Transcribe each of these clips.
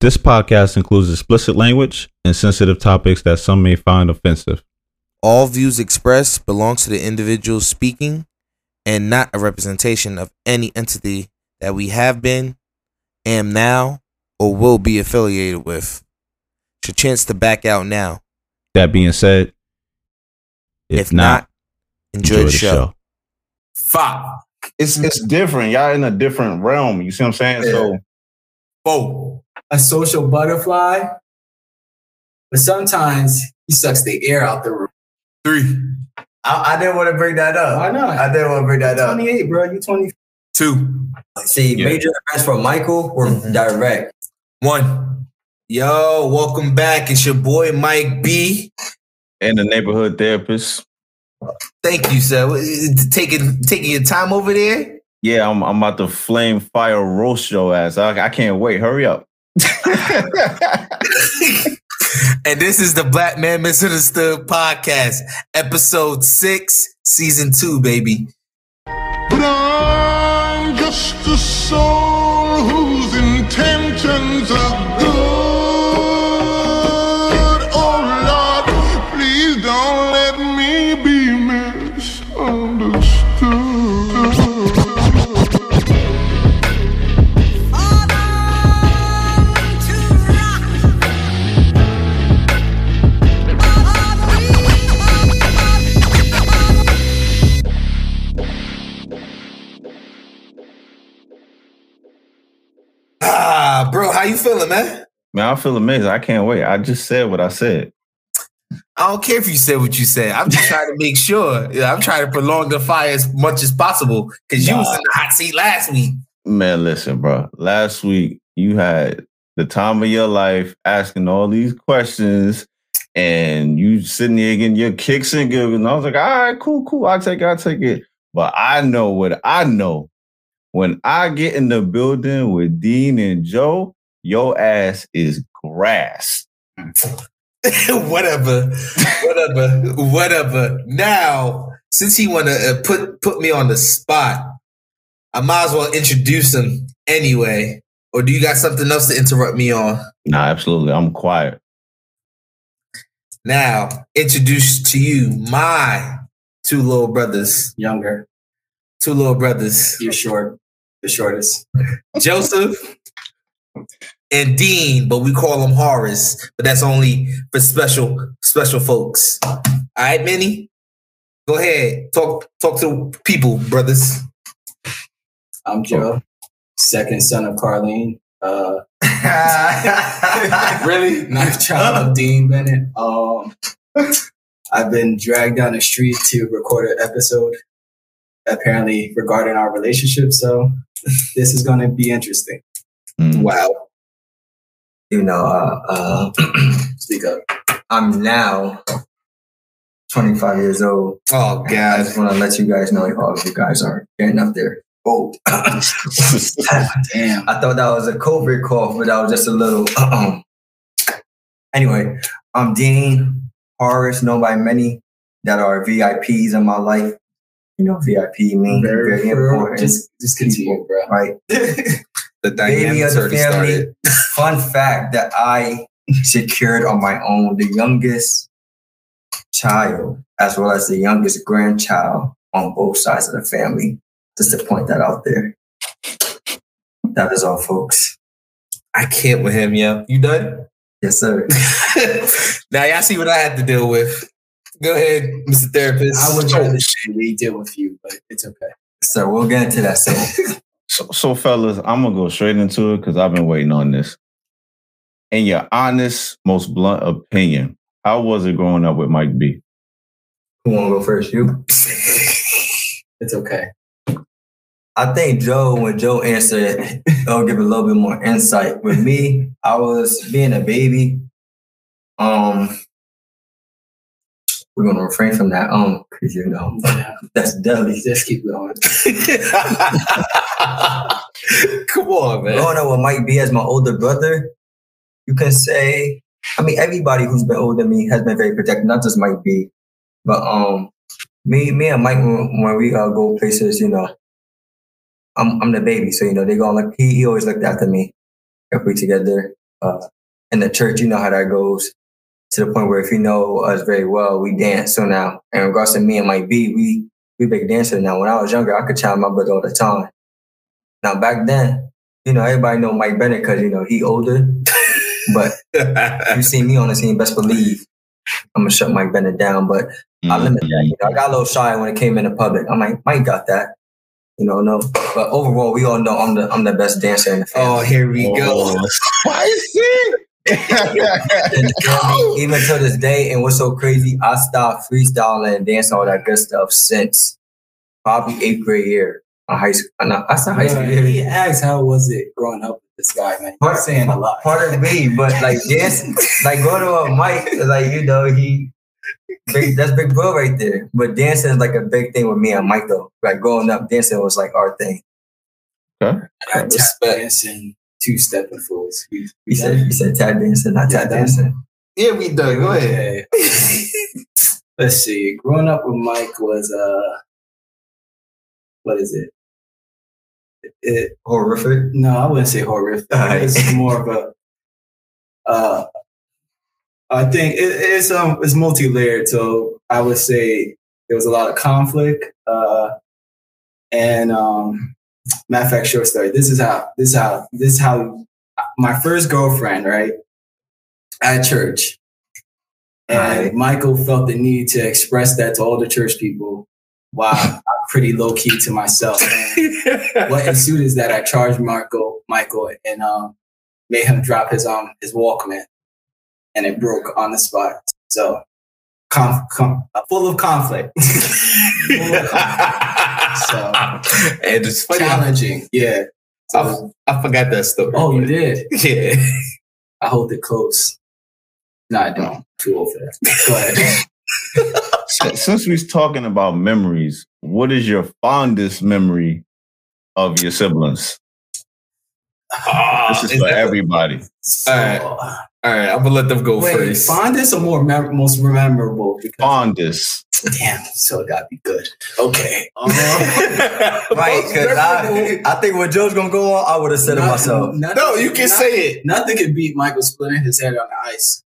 This podcast includes explicit language and sensitive topics that some may find offensive. All views expressed belong to the individual speaking and not a representation of any entity that we have been, am now, or will be affiliated with. It's your chance to back out now. That being said, if, If not, enjoy, the, show. Fuck. It's it's different. Y'all in a different realm. You see what I'm saying? So Four. A social butterfly. But sometimes he sucks the air out the room. Three. I, I didn't want to bring that up. Why not? I didn't want to bring that up. 28, bro. You 20. Two. See, Yeah. major events for Michael were mm-hmm. direct. One. Yo, welcome back. It's your boy Mike B. and the neighborhood therapist. Thank you, sir. Taking taking your time over there. Yeah, I'm I'm about to flame fire roast your ass. I, I can't wait. Hurry up. And this is the Black Man Misunderstood podcast, episode six, season two, baby. But I'm just a soul Ah, bro, how you feeling, man? Man, I feel amazing. I can't wait. I just said what I said. I don't care if you said what you said. I'm just trying to make sure. Yeah, I'm trying to prolong the fire as much as possible because you was in the hot seat last week. Man, listen, bro. Last week you had the time of your life asking all these questions and you sitting there getting your kicks and giggles. And I was like, all right, cool, cool. I'll take it, I'll take it. But I know what I know. When I get in the building with Dean and Joe, your ass is grass. whatever, whatever, whatever. Now, since he want to uh, put put me on the spot, I might as well introduce him anyway. Or do you got something else to interrupt me on? Nah, absolutely. I'm quiet. Now, introduce to you my two little brothers, Younger. two little brothers, You're short. The shortest. Joseph and Dean, but we call him Horace. But that's only for special special folks. All right, Minnie, go ahead. Talk talk to people, brothers. I'm Joe. Second son of Carlene. Uh, really? Ninth child of Dean Bennett. Um, I've been dragged down the street to record an episode, apparently regarding our relationship. So this is going to be interesting. Mm. Wow. you know, uh, uh, Speak up. I'm now 25 years old. Oh I just want to let you guys know all of you guys are getting up there. Oh, Damn. I thought that was a COVID cough, but that was just a little. Um. Anyway, I'm Dean Horace, known by many that are VIPs in my life. You know, VIP means very, important. Just, just continue, bro. right? The Baby of dynamics the already family. started. Fun fact that I secured on my own the youngest child as well as the youngest grandchild on both sides of the family. Just to point that out there. That is all, folks. I can't with him, yo. You done? Yes, sir. now y'all see what I had to deal with. Go ahead, Mr. Therapist. I would rather say we deal with you, but it's okay. So we'll get into that soon. So, so fellas, I'm gonna go straight into it because I've been waiting on this. In your honest, most blunt opinion, how was it growing up with Mike B? Who want to go first? You? It's okay. I think Joe, when Joe answered, I'll give a little bit more insight. With me, I was being a baby. Um, we're gonna refrain from that. Um, because you know that's deadly. Just keep going. Come on, man. Growing up with Mike B as my older brother, you can say, I mean, everybody who's been older than me has been very protective, not just Mike B, but um, me, me and Mike when, when we uh, go places, you know, I'm I'm the baby, so you know they go like he, he always looked after me if we together. uh, in the church, you know how that goes. To the point where if you know us very well, we dance. So now, in regards to me and Mike B, we we big dancers now. When I was younger, I could challenge my brother all the time. Now back then, you know, everybody know Mike Bennett because you know he older. but you see me on the scene, best believe I'm gonna shut Mike Bennett down. But I mm-hmm. limit that. You know, I got a little shy when it came into public. I'm like, Mike got that. You know, no. But overall, we all know I'm the I'm the best dancer in the oh, family. Oh, here we go. Oh. Spicy. And, um, even to this day, and what's so crazy, I stopped freestyling and dancing all that good stuff since probably eighth grade year of high school. No, I said high school. Yeah, year. he asked how was it growing up with this guy, man. You're saying a lot. Part of me, but like dancing, like go to a mic, like you know, he big, that's big bro right there. But dancing is like a big thing with me and Mike though. Like growing up, dancing was like our thing. Tap Respect. dancing, two stepping fools. We, He said, he said tap dancing, not tap Yeah, dancing. Yeah, we done. Go ahead. Okay. Let's see. Growing up with Mike was uh, what is it? It Horrific. no, I wouldn't say horrific. Alright. It's more of a. Uh, I think it, it's um it's multi layered. So I would say there was a lot of conflict. Uh, and um, matter of fact, short story. This is how this is how this is how my first girlfriend right at church. And. Michael felt the need to express that to all the church people. Wow, I'm pretty low key to myself. What ensued is that I charged Marco, Michael, and um, made him drop his um his Walkman, and it broke on the spot. So, conf- com- full of conflict. so and it's challenging, yeah. So, I forgot that story. oh, you did. Yeah. I hold it close. No, I don't. Too old for that. Go ahead. Since since we're talking about memories, what is your fondest memory of your siblings? Ah, This is is for that- everybody. So, Alright. All right, I'm gonna let them go wait, first. fondest or more mem- most memorable? Because, Fondest. damn, so it gotta be good. Okay. Um, Right, because I, I think when Joe's gonna go on, I would have said it myself. nothing- no, you can not- say it. Nothing could beat Michael splitting his head on the ice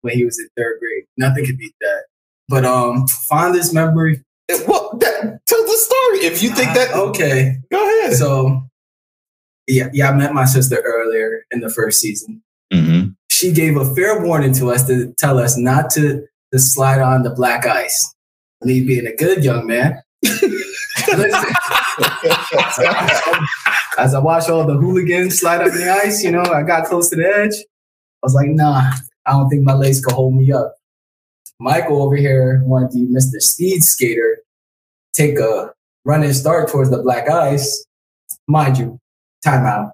when he was in third grade. Nothing could beat that. But um, fondest memory. Well, that, tell the story. If you think that, okay. go ahead. So, yeah, yeah, I met my sister earlier in the first season. Mm-hmm. She gave a fair warning to us to tell us not to to slide on the black ice. Me being a good young man. As I watched all the hooligans slide up the ice, you know, I got close to the edge. I was like, nah, I don't think my legs could hold me up. Michael over here wanted the Mr. Speed Skater take a running start towards the black ice. Mind you, timeout.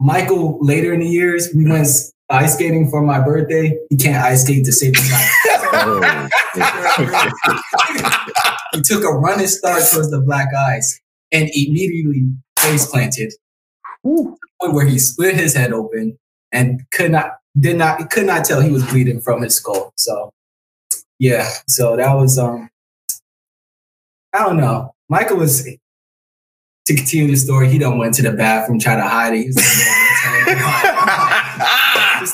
Michael, later in the years, we went ice skating for my birthday. He can't ice skate to save his life. he took a running start towards the black ice and immediately face planted. Where he split his head open and could not did not could not tell he was bleeding from his skull. So yeah, so that was um I don't know. Michael was to continue the story, he done went to the bathroom, tried to hide it.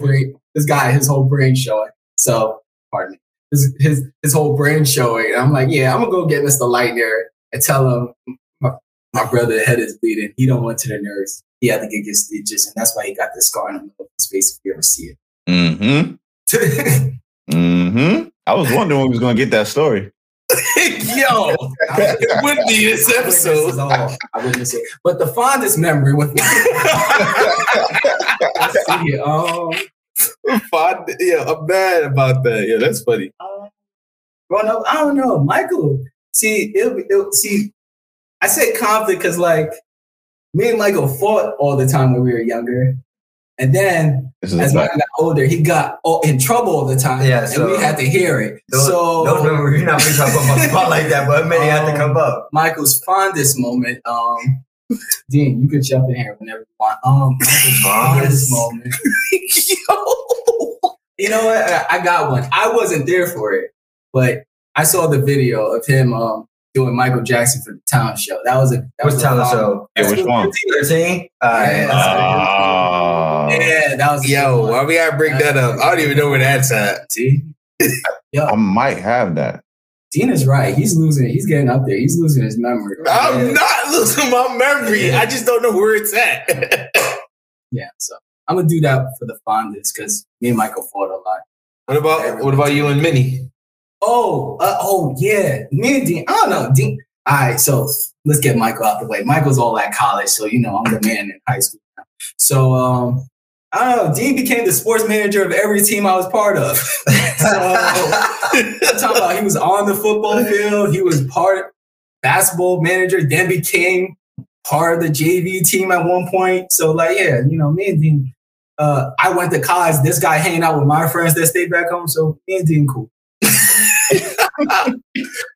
Brain- this guy, his whole brain showing. So, pardon me. His, his his whole brain showing. And I'm like, yeah, I'm gonna go get Mr. Lightner and tell him my, my brother head is bleeding. He don't went to the nurse. He had to get his stitches, and that's why he got the scar in the middle of his face. If you ever see it. Mm-hmm. Mm-hmm. I was wondering when we was gonna get that story. Yo, it would be this it episode. I witnessed it. But the fondest memory with Let's see, um, Fun- yeah, I'm mad about that. Yeah, that's funny. uh, growing up, I don't know, Michael. See, it'll, be- it'll see. I say conflict because like me and Michael fought all the time when we were younger, and then as a Michael got older, he got in trouble all the time. Yeah, and we had to hear it. Those, so those memories, you're not really talking about my spot like that, but many had to come up. Michael's fondest moment. Um, Dean, you could jump in here whenever you want. Um, Michael's fondest Fondest? moment. Yo. You know what? I, I got one. I wasn't there for it, but I saw the video of him um, doing Michael Jackson for the talent show. That was a that What's was a talent show? Yeah, which one? 13? Yeah. Ah. Yeah, that was Yo, one. why we gotta bring that up? I don't even know where that's at. See, I might have that. Dean is right. He's losing. He's getting up there. He's losing his memory. I'm not losing my memory. I just don't know where it's at. Yeah, so I'm gonna do that for the fondest because me and Michael fought a lot. what about what about you and Minnie? Oh, uh, oh yeah, me and Dean. I don't know, Dean. All right, so let's get Michael out the way. Michael's all at college, so you know I'm the man in high school. Now. So um, I don't know. Dean became the sports manager of every team I was part of. so I'm talking about he was on the football field. He was part basketball manager. Then became part of the JV team at one point. So like, yeah, you know, me and Dean. Uh, I went to college. This guy hanging out with my friends that stayed back home. So me and Dean cool.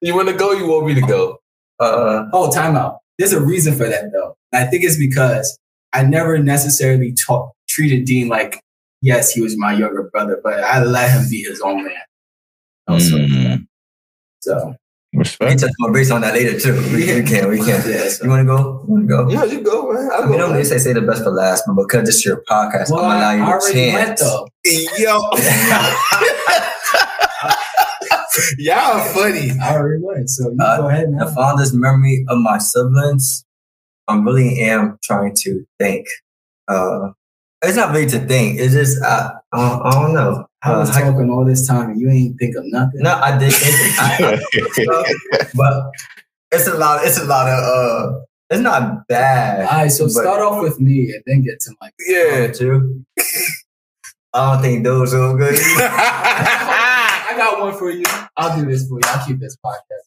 You want to go? You want me to go? uh, Oh, timeout. There's a reason for that though. And I think it's because I never necessarily ta- treated Dean like, yes, he was my younger brother, but I let him be his own man. Also, Mm. so we Respect. touch more base on that later too. We, we can, we can. yeah. So. You want to go? You want to go? Yeah, you go, man. I'll I mean, go. normally they say say the best for last, but because this is your podcast, Well, I'm gonna allow I you the already went chance. though. Yo. Y'all are funny. I already went. So you Uh, go ahead Man. The now. fondest memory of my siblings, I really am trying to think. Uh, it's not really to think. It's just I, I, don't, I don't know. I was Uh, I- talking all this time and you ain't think of nothing. no, I did think, I, I- but it's a lot. It's a lot of. uh It's not bad. All right, so but- start off with me and then get to my. Yeah. too. I don't think those are good. I got one for you. I'll do this for you. I'll keep this podcast.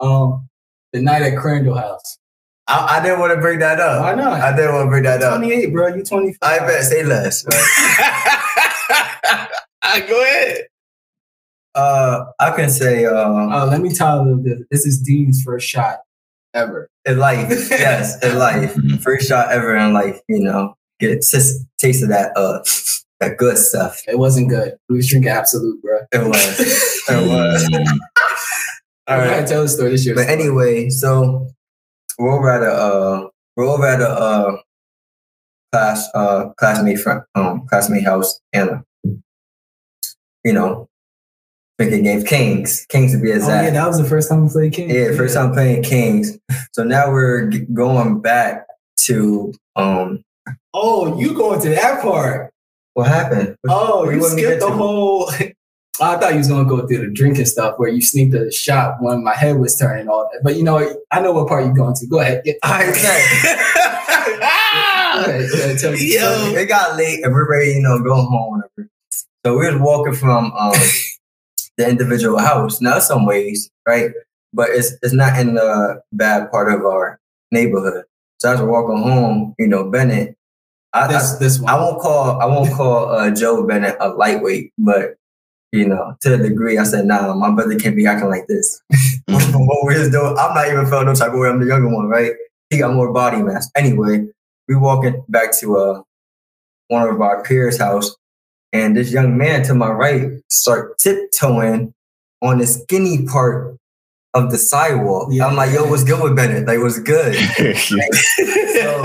Um, the night at Crandall House. I, I didn't want to bring that up. Why not? I didn't want to bring that up. 28, bro. You 25. I bet say less. go ahead. Uh, I can say uh, Uh, let me tell you this. This is Dean's first shot ever. in life, yes, in life, first shot ever in life. You know, get just taste of that uh that good stuff. It wasn't good. We was drinking Absolut, bro. It was. it was. All right, tell the story. This year. But anyway, so we're over at a uh, we're over at a uh, class uh, classmate friend um classmate house and you know drinking games Kings Kings to be oh, exact. yeah, that was the first time we played King. Yeah, first time playing Kings. So now we're g- going back to um Oh, you going to that part? what happened? Oh, you want me to skipped the whole. I thought you was gonna go through the drinking stuff where you sneaked a shot when my head was turning all that. But you know, I know what part you're going to. Go ahead. Get, All right, okay. go ahead, go tell me. Yo. it got late and we're ready, you know, go home. Whatever. So we was walking from um the individual house. Now some ways, right? But it's it's not in the bad part of our neighborhood. So as we're walking home, you know, Bennett. I, I, This this one. I won't call I won't call uh, Joe Bennett a lightweight, but you know, to the degree I said, nah, my brother can't be acting like this. what we're doing, I'm not even feeling no type of way. I'm the younger one, right? He got more body mass. Anyway, we walking back to uh one of our peers' house, and this young man to my right start tiptoeing on the skinny part of the sidewalk. Yeah. I'm like, yo, what's good with Bennett? Like, what's good? So,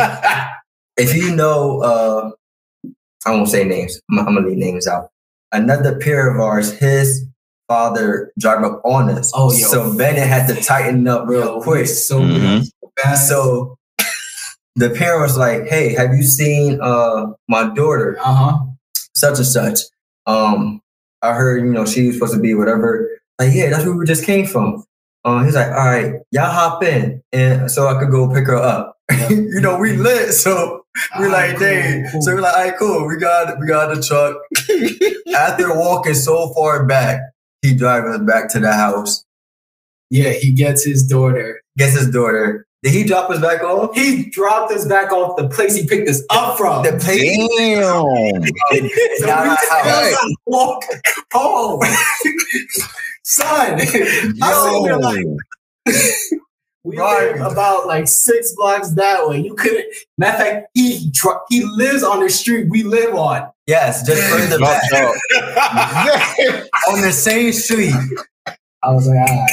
if you know, uh, I won't say names. I'm, I'm gonna leave names out. Another peer of ours, his father drive up on us. Oh, yo. So Bennett had to tighten up real Yo, quick. So Mhm. So the parent was like, "Hey, have you seen uh my daughter, uh huh. such and such? Um, I heard you know she was supposed to be whatever. Like, yeah, that's where we just came from. Uh, he's like, all right, y'all hop in, and so I could go pick her up. you know, we lit, so we're like, dang. So we're like, all right, cool. We got we got the truck. After walking so far back, he driving us back to the house. yeah, he gets his daughter. Gets his daughter. Did he drop us back off? He dropped us back off the place he picked us up from. The place. Damn. So Not we our still walk home. Son, I live like we Right. live about like six blocks that way. You couldn't. Matter of fact, he he lives on the street we live on. Yes, just further back Drop, drop. on the same street. I was like, all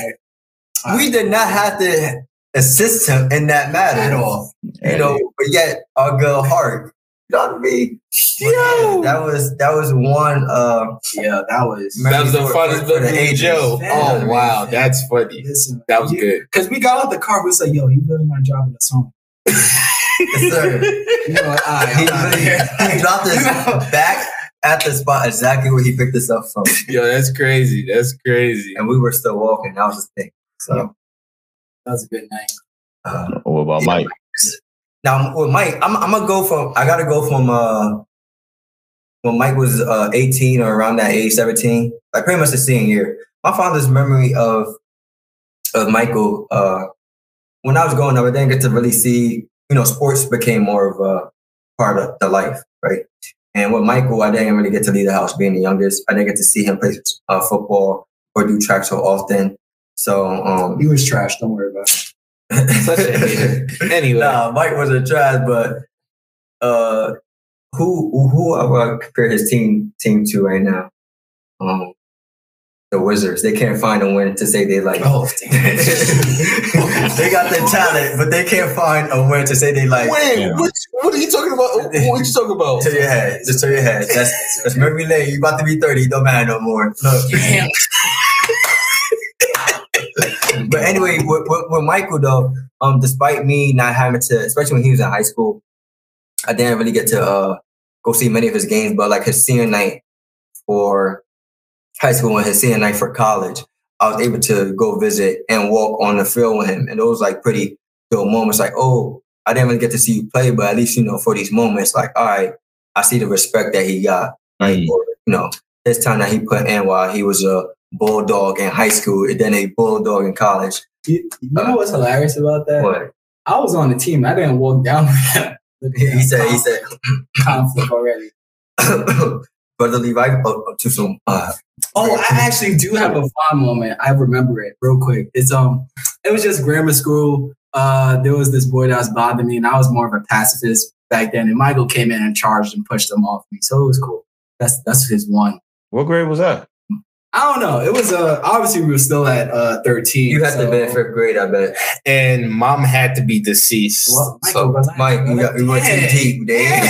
right. we did not have to assist him in that matter at all. You know, but yet our good heart. You know what I? Yo. That was that was one uh Yeah, that was. That was the for- funniest for the ages. Joe. Oh wow, that's funny. Listen, That was good. Because we got out the car, we was like, yo, you really not dropping the song. Yes, sir. You know, all right, he, I'm out of here. he dropped his back at the spot exactly where he picked us up from. Yo, that's crazy. That's crazy. And we were still walking. That was the thing. So That was a good night. uh, What about Mike? Now with Mike, I'm, I'm gonna go from I gotta go from uh when Mike was uh 18 or around that age, 17, like pretty much the same year. My father's memory of of Michael, uh when I was growing up, I didn't get to really see, you know, sports became more of a part of the life, right? And with Michael, I didn't really get to leave the house being the youngest. I didn't get to see him play uh, football or do track so often. So um He was trash. Don't worry about it. Such a hater. Anyway, Nah, Mike was a trash, but uh, who who I would compare his team team to right now? Um, the Wizards. They can't find a win to say they like. Oh, they got the talent, but they can't find a win to say they like. wait, Yeah. what? What are you talking about? What are you talking about? To your head, just to your head. That's that's memory lane. You about to be thirty. Don't matter no more. Look. But anyway, with, with, with Michael though, um, despite me not having to, especially when he was in high school, I didn't really get to uh, go see many of his games. But like his senior night for high school and his senior night for college, I was able to go visit and walk on the field with him, and those like pretty dope moments. Like, oh, I didn't really get to see you play, but at least you know for these moments, like, all right, I see the respect that he got like Mm. you know his time that he put in while he was a bulldog in high school and then a bulldog in college. You, you know what's hilarious about that? What I was on the team. I didn't walk down with him. He that said, he said, conflict already. brotherly life oh, to some. Uh, Oh, I actually do have a fond moment. I remember it real quick. It's um, it was just grammar school. Uh, there was this boy that was bothering me, and I was more of a pacifist back then. And Michael came in and charged and pushed him off me, so it was cool. That's that's his one. What grade was that? I don't know. It was uh, obviously we were still at uh thirteen. you had to be in fifth grade, I bet. And mom had to be deceased. Well, Michael, so, relax, Mike, you got you went too deep, Dave.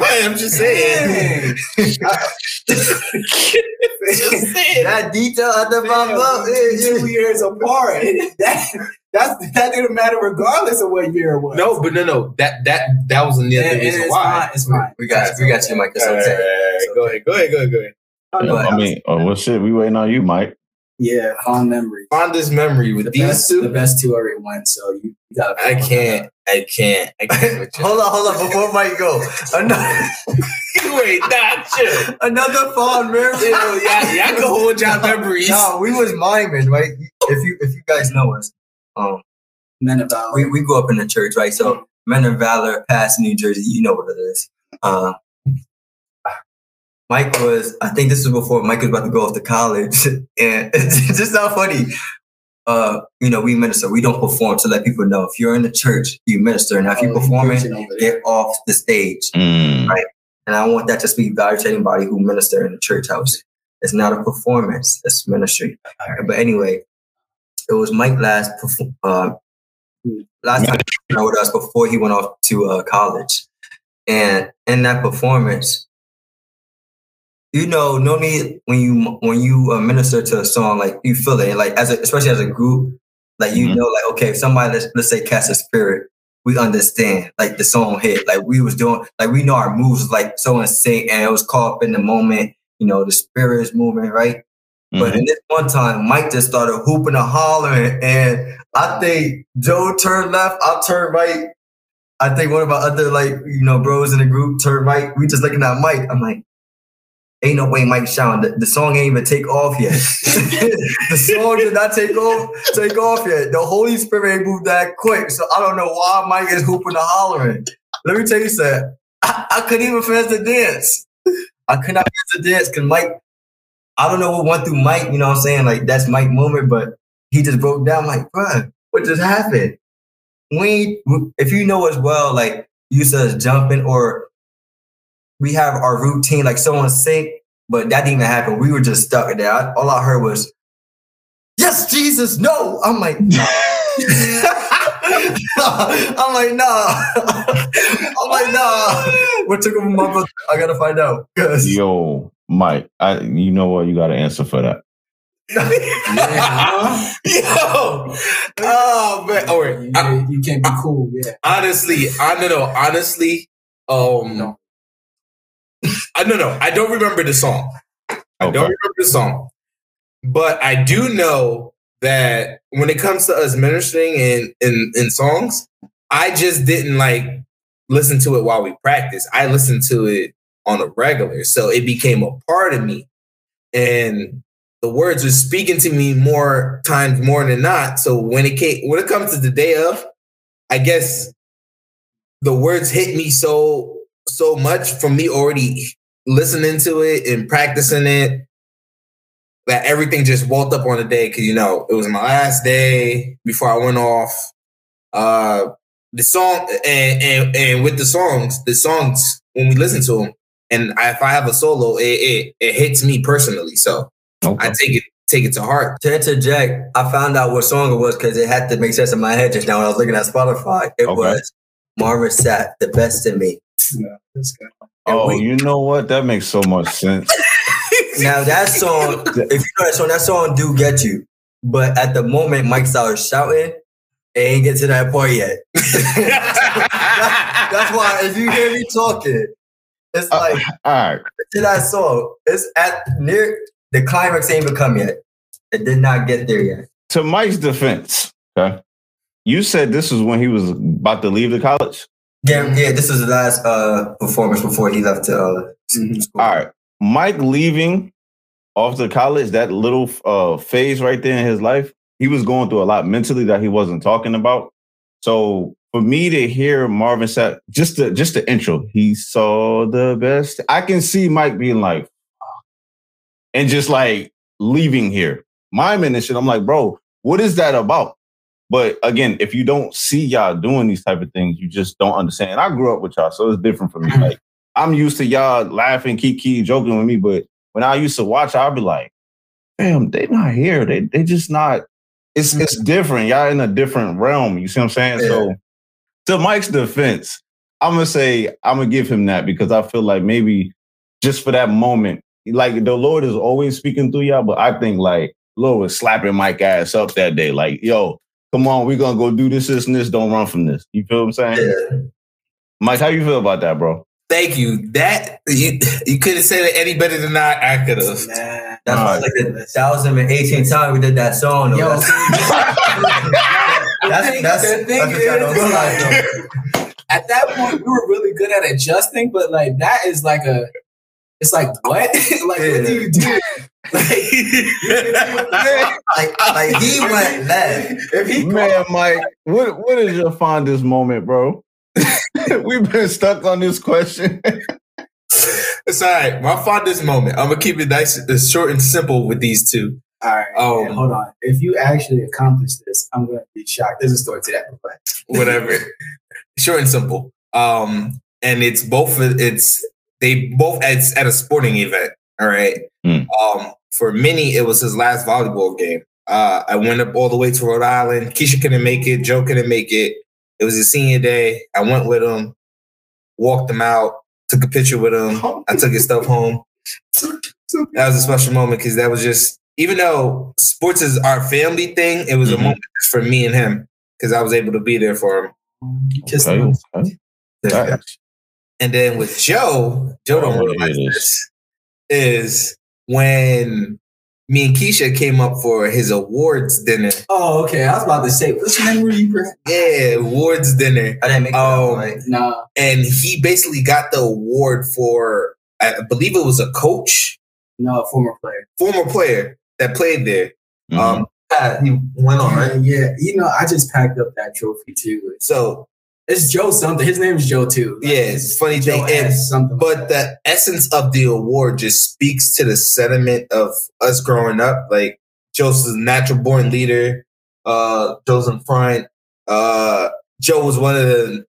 I'm just saying. just saying. that detail at the bottom. Damn, we two years apart. that, that's, that didn't matter regardless of what year it was. No, but no, no. That that that was the Yeah, other it- reason it's why. fine. It's fine. We got you. We got you, Mike. It's All right, okay. all right, Go ahead. Go ahead. Go ahead. Go ahead. Go ahead. I know. I mean, oh well, shit. We waiting on you, Mike. yeah, fond memory. Fondest memory with The these best, the two. best two already went, so you, you got. I can't. I can't. I can't. hold on, hold on. Before Mike go, another Wait, not you. another fond memory. yeah, yeah. y'all, y'all can hold y'all memories. No, we was miming, right? If you if you guys know us, um, Men of valor. we, we grew up in the church, right? So Men of Valor, past New Jersey, you know what it is. Uh, Mike was, I think this was before Mike was about to go off to college, and it's just not funny. Uh, you know, we minister. We don't perform to let people know. If you're in the church, you minister. Now, if you're Oh, performing, preaching over there. get off the stage. Mm. Right. And I want that to speak value to anybody who minister in the church house. It's not a performance; it's ministry. But anyway, it was Mike last perform- uh, last time he was with us before he went off to uh, college, and in that performance, you know, no need when you when you uh, minister to a song like you feel it, like as a, especially as a group, like you Mhm. know, like okay, if somebody let's let's say cast a spirit, we understand like the song hit, like we was doing, like we know our moves like so insane, and it was caught up in the moment. You know, the spirit is moving right. But Mhm. in this one time, Mike just started hooping and hollering, and I think Joe turned left, I turned right. I think one of our other like you know bros in the group turned right. We just looking at Mike. I'm like, ain't no way Mike shouting. The, the song ain't even take off yet. the song did not take off take off yet. The Holy Spirit ain't moved that quick, so I don't know why Mike is hooping and hollering. Let me tell you something. I, I couldn't even finish the dance. I could not finish the dance because Mike I don't know what went through Mike, you know what I'm saying? Like that's Mike moment, but he just broke down like, bruh, what just happened? We if you know as well, like you said jumping or we have our routine, like someone sync, but that didn't even happen. We were just stuck in there. I- all I heard was, yes, Jesus, no. I'm like, no. I'm like, nah. I'm like, nah. What took him my brother? I gotta find out. 'Cause- Yo, Mike, I you know what? You got to answer for that. Yo, oh man, all right. You, I- you can't be cool. Yeah. honestly, I don't know. Honestly, um, No. I no no. I don't remember the song. I don't remember the song, but I do know that when it comes to us ministering in in in songs, I just didn't like listen to it while we practice. I listened to it on a regular, so it became a part of me, and the words were speaking to me more times more than not. So when it came when it comes to the day of, I guess the words hit me so so much from me already listening to it and practicing it that everything just woke up on the day because you know it was my last day before I went off. Uh, the song and and and with the songs, the songs when we listen to them, and I, if I have a solo, it, it it hits me personally. So Okay. I take it take it to heart. To interject, I found out what song it was because it had to make sense in my head just now when I was looking at Spotify. It Okay. was Marvin Sapp, The Best in Me. Yeah, that's good. Oh, wait. you know what? That makes so much sense. Now that song, if you know that song, that song do get you. But at the moment, Mike started shouting, it ain't get to that part yet. That's why if you hear me talking, it's Uh, like All right. to that song. It's at near the climax ain't even come yet. It did not get there yet. To Mike's defense, okay, you said this was when he was about to leave the college. Yeah, yeah. This was the last uh performance before he left to uh, Mhm. school. All right, Mike leaving off to college, that little uh, phase right there in his life, he was going through a lot mentally that he wasn't talking about. So for me to hear Marvin Sapp, just the just the intro, he saw the best. I can see Mike being like, and just like leaving here. My minute I'm like, bro, what is that about? But again, if you don't see y'all doing these type of things, you just don't understand. And I grew up with y'all, so it's different for me. Mm-hmm. Like I'm used to y'all laughing, keep keep joking with me, but when I used to watch, I'd be like, "Damn, they're not here. They they just not." It's it's mm-hmm. different. Y'all in a different realm. You see what I'm saying? So, to Mike's defense, I'm gonna say I'm gonna give him that because I feel like maybe just for that moment, like the Lord is always speaking through y'all, but I think like Lord was slapping Mike ass up that day, like, "Yo, come on, we're gonna go do this, this, and this. Don't run from this." You feel what I'm saying? Yeah. Mike, how you feel about that, bro? Thank you. That you you couldn't say that any better than I, I could have. Nah. That's why Alright. like the thousand and eighteen time we did that song. Though. Yo, that's, that's, that's, the thing that's what y'all is, realize, like, at that point, we were really good at adjusting, but like that is like a, it's like what? like what do you do? Like, like he went left. If he Man, Mike, what what is your fondest moment, bro? We've been stuck on this question. it's all right. My fondest moment. I'm gonna keep it nice, uh, short and simple with these two. All right, Oh. man, hold on. If you actually accomplish this, I'm gonna be shocked. There's a story to that, but Whatever. short and simple. Um, and it's both. It's they both it's at a sporting event. All right. Hmm. Um, for Minnie, it was his last volleyball game. Uh, I went up all the way to Rhode Island. Keisha couldn't make it. Joe couldn't make it. It was his senior day. I went with him, walked him out, took a picture with him. I took his stuff home. That was a special moment because that was just, even though sports is our family thing, it was a Mhm. moment for me and him because I was able to be there for him. just Okay, okay. Yeah. And then with Joe, Joe don't Oh, realize it is. this, is when me and Keisha came up for his awards dinner. Oh, okay. I was about to say, which memory you bring? Yeah, awards dinner. I didn't make that Oh. right. Nah. And he basically got the award for, I believe it was a coach, No, a former player. former player that played there. Mhm. Um, yeah, he went on, right? Yeah, you know, I just packed up that trophy too. So, it's Joe something. His name is Joe too. Like, yeah, it's funny Joe thing. And S something. like but that. the essence of the award just speaks to the sentiment of us growing up. Like Joe's a natural born leader. Uh, Joe's in front. Uh, Joe was one of the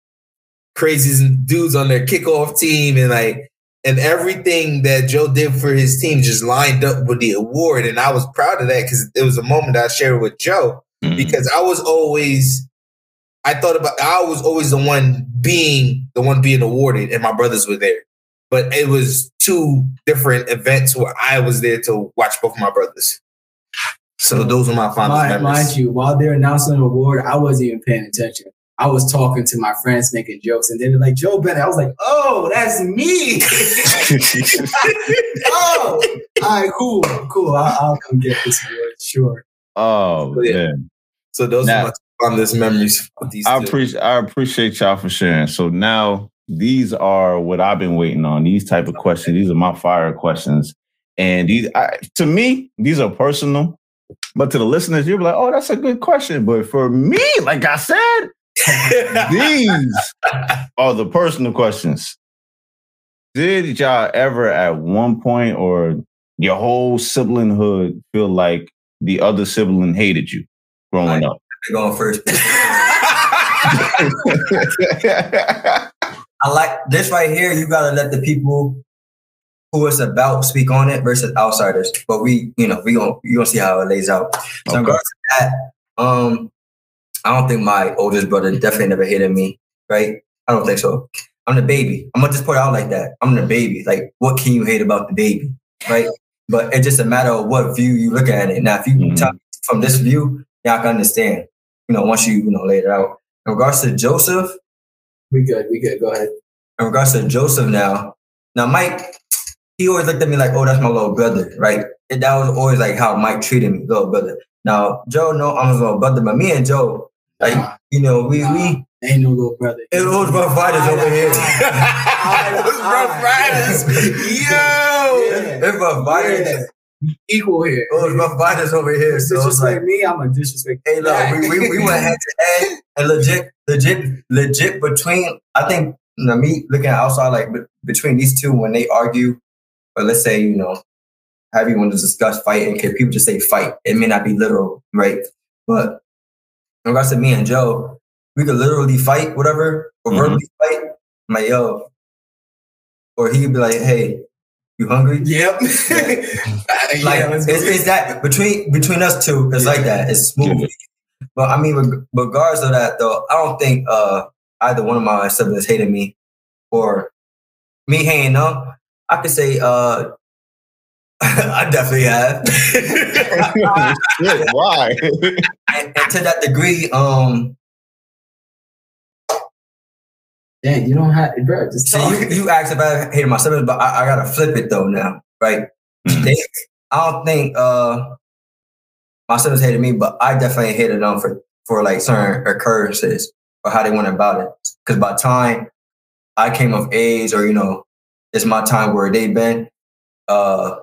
craziest dudes on their kickoff team, and like and everything that Joe did for his team just lined up with the award. And I was proud of that because it was a moment I shared with Joe Mhm. because I was always, I thought about, I was always the one being the one being awarded, and my brothers were there. But it was two different events where I was there to watch both of my brothers. So those were my fondest Mind, memories. mind you, while they're announcing the award, I wasn't even paying attention. I was talking to my friends, making jokes, and then they're like, Joe Bennett. I was like, oh, that's me. oh, all right, cool, cool. I'll, I'll come get this award, sure. oh Yeah. man. So those Now- are my fondest memories these I appreciate I appreciate y'all for sharing. So now these are what I've been waiting on. These type of questions. These are my fire questions. And these I, to me, these are personal. But to the listeners, you'll be like, oh, that's a good question. But for me, like I said, these are the personal questions. Did y'all ever at one point or your whole siblinghood feel like the other sibling hated you growing up? Going first. I like this right here. You gotta let the people who it's about speak on it versus outsiders. But we, you know, we gonna you gonna see how it lays out. So in regards to that, um, I don't think my oldest brother definitely never hated me. Right? I don't think so. I'm the baby. I'm gonna just put it out like that. I'm the baby. Like, what can you hate about the baby? Right? But it's just a matter of what view you look at it. Now, if you Mhm. tell from this view, y'all can understand. You know, once you you know lay it out. In regards to Joseph, We good, we good. Go ahead. in regards to Joseph now, now Mike, he always looked at me like, oh, that's my little brother, right? And that was always like how Mike treated me, little brother. Now, Joe, no, I'm his little brother, but me and Joe, like, you know, we we Ain't no little brother. it was rough riders over here. It was Rough Riders. Yo. It rough riders. Yeah. Equal here. It was rough riders over here. So it's disrespect like, me, I'm a disrespect. hey, look, we, we, we went head to head and legit, legit, legit between, I think, you know, me looking outside, like between these two, when they argue, or let's say, you know, have you want to discuss fighting, okay, people just say fight. It may not be literal, right? But in regards to me and Joe, we could literally fight, whatever, or verbally mm-hmm. fight. I'm like, yo. Or he'd be like, hey, you hungry? Yep. like yeah, it's, it's that between between us two, it's like that. It's smooth. Yeah. But I mean, reg- regardless of that, though, I don't think uh, either one of my siblings hated me or me hating them. I could say uh, I definitely have, Shit, why? and, and to that degree, um, Dang, you don't have, bro. Just see, talk. you, you asked if I hated my siblings, but I, I gotta flip it though now, right? They, I don't think uh, my siblings hated me, but I definitely hated them for for like certain occurrences or how they went about it. Because by time I came of age, or you know, it's my time where they've been, uh,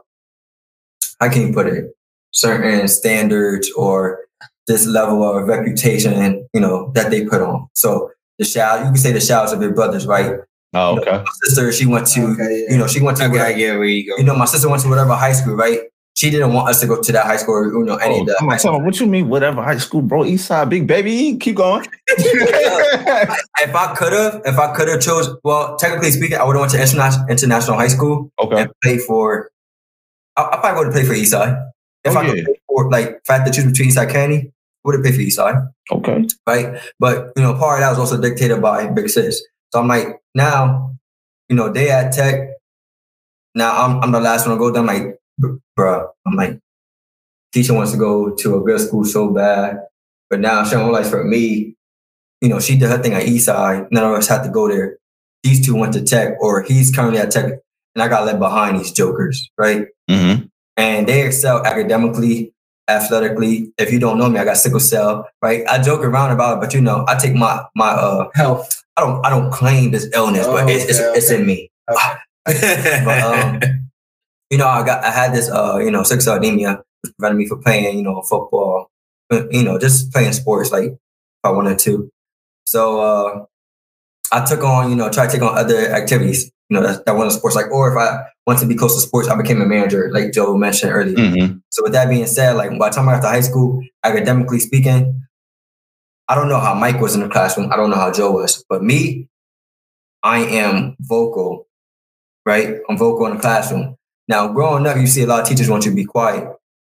how can you put it? Certain standards or this level of reputation, you know, that they put on. So the shout, you can say the shouts of your brothers, right? Oh, okay. My sister, she went to, Okay, yeah. you know, she went to Okay, whatever- get where you go. you know, my sister went to whatever high school, right? She didn't want us to go to that high school or you know any Oh, of that. come high on, school. tell what you mean? Whatever high school, bro? East side, big baby. Keep going. If I could have, if I could have chose, well, technically speaking, I would have went to interna- international high school okay. and played for. I, I probably would have played for Eastside. If Oh, I could yeah. pay for like if I had to choose between Eastside County, would have paid for Eastside, Okay. right? But you know, part of that was also dictated by Big Sis. So I'm like, now, you know, they at Tech. Now I'm I'm the last one to go. Then I'm like, br- bruh, I'm like, teacher wants to go to a good school so bad, but now she don't realize for me, you know, she did her thing at Eastside. None of us had to go there. These two went to Tech, or he's currently at Tech, and I got left behind these jokers, right? Mm-hmm. and they excel academically, athletically. If you don't know me, I got sickle cell, right? I joke around about it, but you know, I take my my uh, health. I don't I don't claim this illness, but Oh, it's, it's okay, it's in me. Okay. But um, you know, I got I had this uh, you know, sickle cell anemia, which prevented me from playing, you know, football, you know, just playing sports like if I wanted to. So uh, I took on, you know, try to take on other activities, you know, that, that wasn't sports. Like, or if I wanted to be close to sports, I became a manager, like Joe mentioned earlier. Mm-hmm. So with that being said, like by the time I got to high school, academically speaking, I don't know how Mike was in the classroom. I don't know how Joe was, but me, I am vocal right? I'm vocal in the classroom. Now, growing up, you see a lot of teachers want you to be quiet.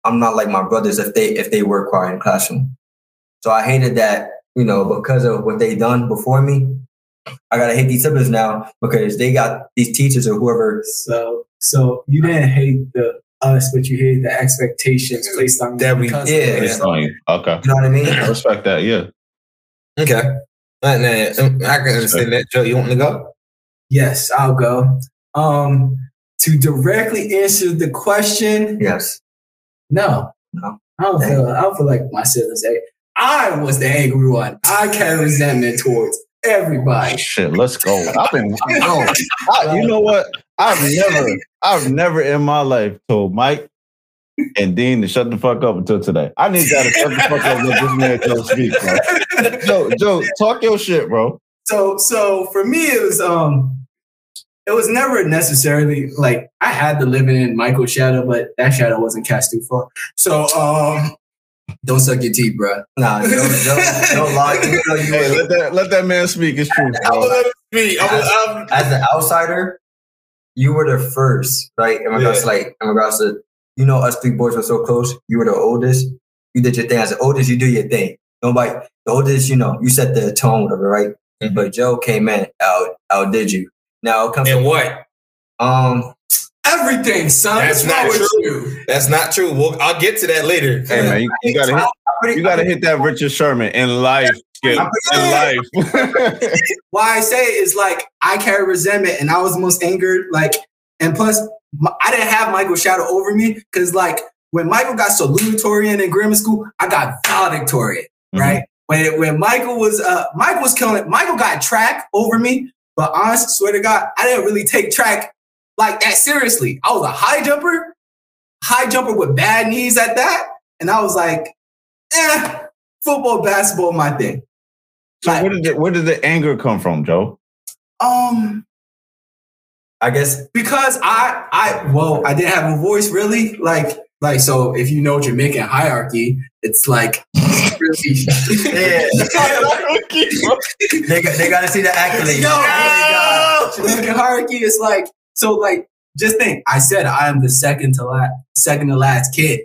I'm not like my brothers if they if they were quiet in the classroom. So I hated that, you know, because of what they done before me. I gotta hate these siblings now because they got these teachers or whoever. So, so you didn't hate the us, but you hear the expectations placed on you That we- because of yeah. it. It's. Okay. You know what I mean? I respect that. Yeah. Okay. And, uh, I can understand that. Joe, you want to go? Yes, I'll go. Um, to directly answer the question, Yes. no, No. I don't feel. I don't feel like my siblings. I was the angry one. I carry resentment towards everybody. Shit, let's go. I've been, yo, I, you know what? I've never, I've never in my life told Mike and Dean to shut the fuck up until today. I need y'all to shut the fuck up let this man Joe speak, bro. Joe, Joe, talk your shit, bro. So, so for me, it was um, it was never necessarily like I had to live in Michael's shadow, but that shadow wasn't cast too far. So, um, don't suck your teeth, bro. Nah, don't, don't, don't lie. You know, you Hey, let that let that man speak. It's true, I'm gonna let him speak. I'm, I'm, as an outsider, you were the first, right? In regards to like, in regards to, you know, us three boys were so close. You were the oldest. You did your thing. As the oldest, you do your thing. Nobody, the oldest, you know, you set the tone, whatever, right? Mhm. But Joe came in, out, outdid you. Now it comes and to, what? um, Everything, son. That's What's not true. you? That's not true. Well, I'll get to that later. Hey man, you, you gotta hit, you gotta hit that Richard Sherman in life, Skip. In life. Why I say it is like I carry resentment, and I was the most angered. Like, and plus, my, I didn't have Michael shadow over me because, like, when Michael got salutatorian in grammar school, I got valedictorian. Right when when Michael was uh Michael was killing it. Michael got track over me, but honest, swear to God, I didn't really take track like that seriously. I was a high jumper, high jumper with bad knees at that, and I was like, eh, football, basketball, my thing. So where did the, where did the anger come from, Joe? Um, I guess because I I well I didn't have a voice really like like so if you know Jamaican hierarchy it's like really yeah, they got, they got to see the accolades. no Jamaican hierarchy is like so like just think I said I am the second to last second to last kid.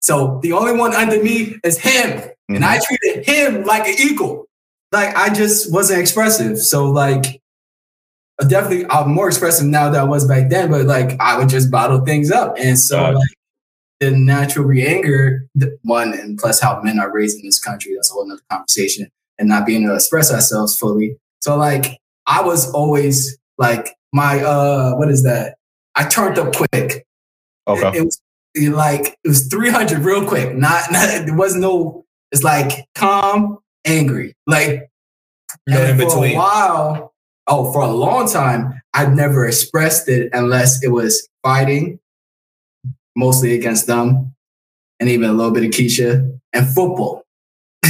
So the only one under me is him and I mm-hmm. treated him like an equal like I just wasn't expressive. So like definitely I'm more expressive now than I was back then, but like I would just bottle things up. And so like the natural re-anger, the one, and plus how men are raised in this country, that's a whole other conversation, and not being able to express ourselves fully. So like I was always like my uh what is that? I turned up quick. Okay. It, it was it like it was 300 real quick. Not, not there was no it's like calm, angry. Like No in and for a between. while, oh, for a long time, I'd never expressed it unless it was fighting, mostly against them, and even a little bit of Keisha, and football.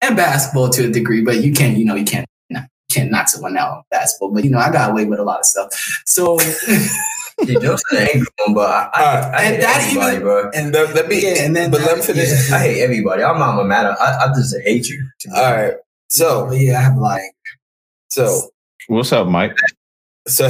and basketball to a degree, but you can't, you know, you can't you can't knock someone out on basketball. But you know, I got away with a lot of stuff. So Yeah, Joe's an angry one, but I, I, Alright. I hate And that everybody, even- bro. and Let, let me, Yeah, and then but that- let me finish. yeah. I hate everybody. I'm not mad. I, I just hate you. All right. So, but yeah, I have like so, What's up, Mike? so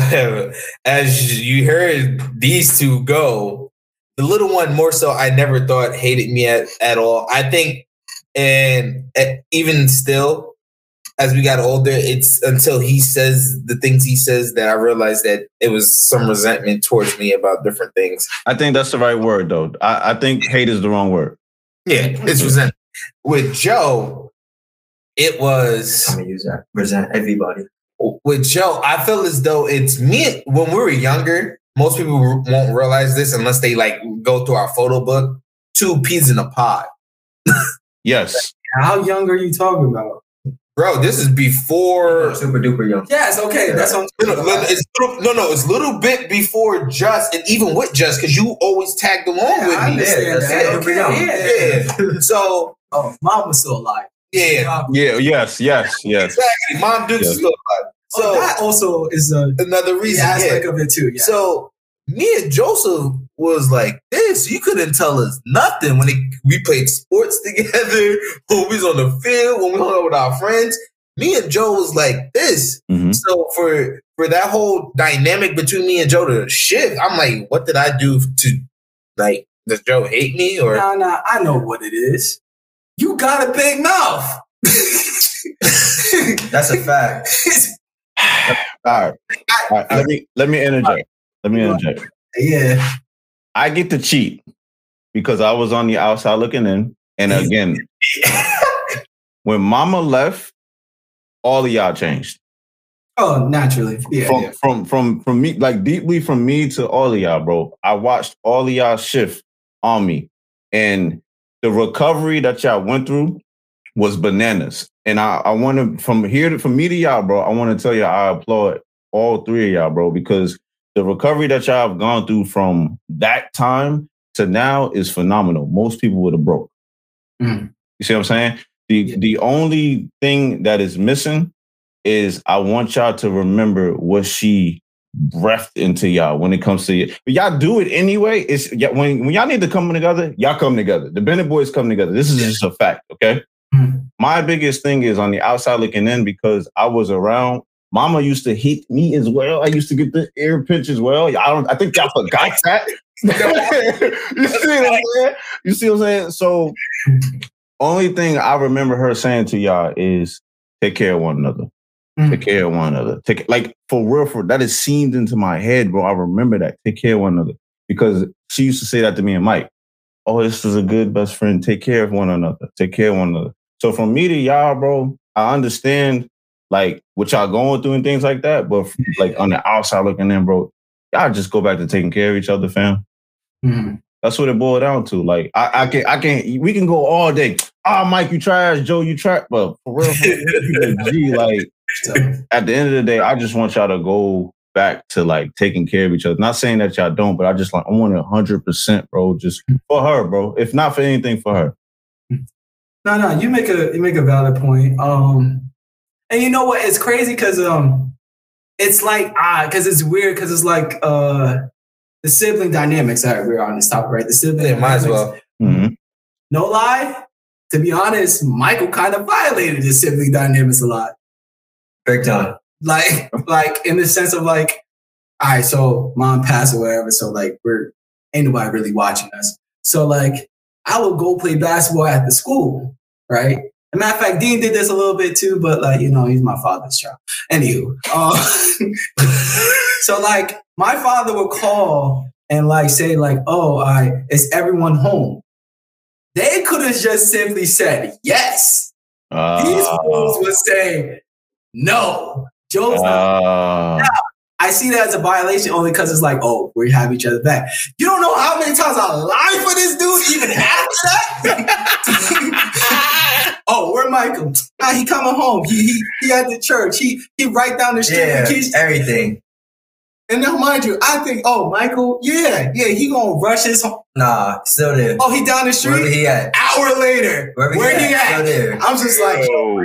as you heard these two go, the little one more so I never thought hated me at, at all. I think, and even still, as we got older, it's until he says the things he says that I realized that it was some resentment towards me about different things. I think that's the right word, though. I, I think hate is the wrong word. Yeah, it's resentment. With Joe, it was I'm gonna use that. Present everybody. with Joe, I feel as though it's me when we were younger. Most people won't realize this unless they like go through our photo book. Two peas in a pod, Yes. how young are you talking about? Bro. This is before. Super duper young. Yes, okay, that's what I'm No, no, it's little, no, no, it's a little bit before just, and even with just, because you always tagged along Yeah, with I me. understand Yeah, that's that. it. Okay, Yeah. yeah. So, Oh, mom was still alive. yeah, Yeah. Yes. Yes. Yes. exactly. Mom Duke's Yes. still alive. So So that also is a another the reason, yeah. aspect of it too. Yeah. So me and Joseph was like this. You couldn't tell us nothing when it, we played sports together, when we was on the field, when we hung out with our friends. me and Joe was like this. Mhm. So for for that whole dynamic between me and Joe to shift, I'm like, what did I do to like? Does Joe hate me or? Nah, nah, I know what it is. You got a big mouth. That's a fact. All right. All right. Let me let me interject. Let me interject. yeah. I get to cheat because I was on the outside looking in. And again, when mama left, all of y'all changed. Oh, naturally. Yeah. from yeah. from from from me, like deeply from me to all of y'all, bro. I watched all of y'all shift on me. And the recovery that y'all went through was bananas. And I, I want to from here to from me to y'all, bro. I want to tell you I applaud all three of y'all, bro, because the recovery that y'all have gone through from that time to now is phenomenal. Most people would have broke. Mhm. You see what I'm saying? The Yeah. the only thing that is missing is I want y'all to remember what she breathed into y'all when it comes to you. But y'all do it anyway. It's yeah, when when y'all need to come together, y'all come together. The Bennett boys come together. This is just a fact, okay? Mhm. My biggest thing is on the outside looking in because I was around. Mama used to hit me as well. I used to get the ear pinch as well. I don't. I think y'all forgot that. you see what I'm saying? You see what I'm saying? So, only thing I remember her saying to y'all is take care of one another. Mhm. Take care of one another. Take like for real, for that is seamed into my head, bro. I remember that. Take care of one another because she used to say that to me and Mike. Oh, this is a good best friend. Take care of one another. Take care of one another. So from me to y'all, bro, I understand like what y'all going through and things like that. But like on the outside looking in, bro, y'all just go back to taking care of each other, fam. Mhm. That's what it boiled down to. Like I, I can, I can. We can go all day. Ah, Mike, you trash. Joe, you trash. But for real, for real, G, like at the end of the day, I just want y'all to go back to like taking care of each other. Not saying that y'all don't, but I just like I want it hundred percent, bro. Just for her, bro. If not for anything, for her. no, no, you make a you make a valid point. Um, and you know what? It's crazy because um, it's like ah, because it's weird because it's like uh, the sibling dynamics. All right, we're on this topic, right? The sibling. Yeah, might as dynamics. well. Mhm. No lie. To be honest, Michael kind of violated his sibling dynamics a lot. Big time. like like in the sense of like all right so mom passed or whatever so like we're ain't nobody really watching us so like i would go play basketball at the school right As a matter of fact dean did this a little bit too but like you know he's my father's child. Anywho uh, so like my father would call and like say like oh i is everyone home? They could have just simply said yes. These fools Uh, would say no. Joe's not uh, I see that as a violation only because it's like, oh, we have each other back. You don't know how many times I lied for this dude even after that. oh, where Michael? Nah, he coming home. He, he he at the church. He he right down the street. Yeah, with everything. And now, mind you, I think, oh, Michael, yeah, yeah, he gonna rush his home. Nah, still there. Oh, he down the Wherever street. he at. Hour later, Wherever where he he at, still there. I'm just like, yo.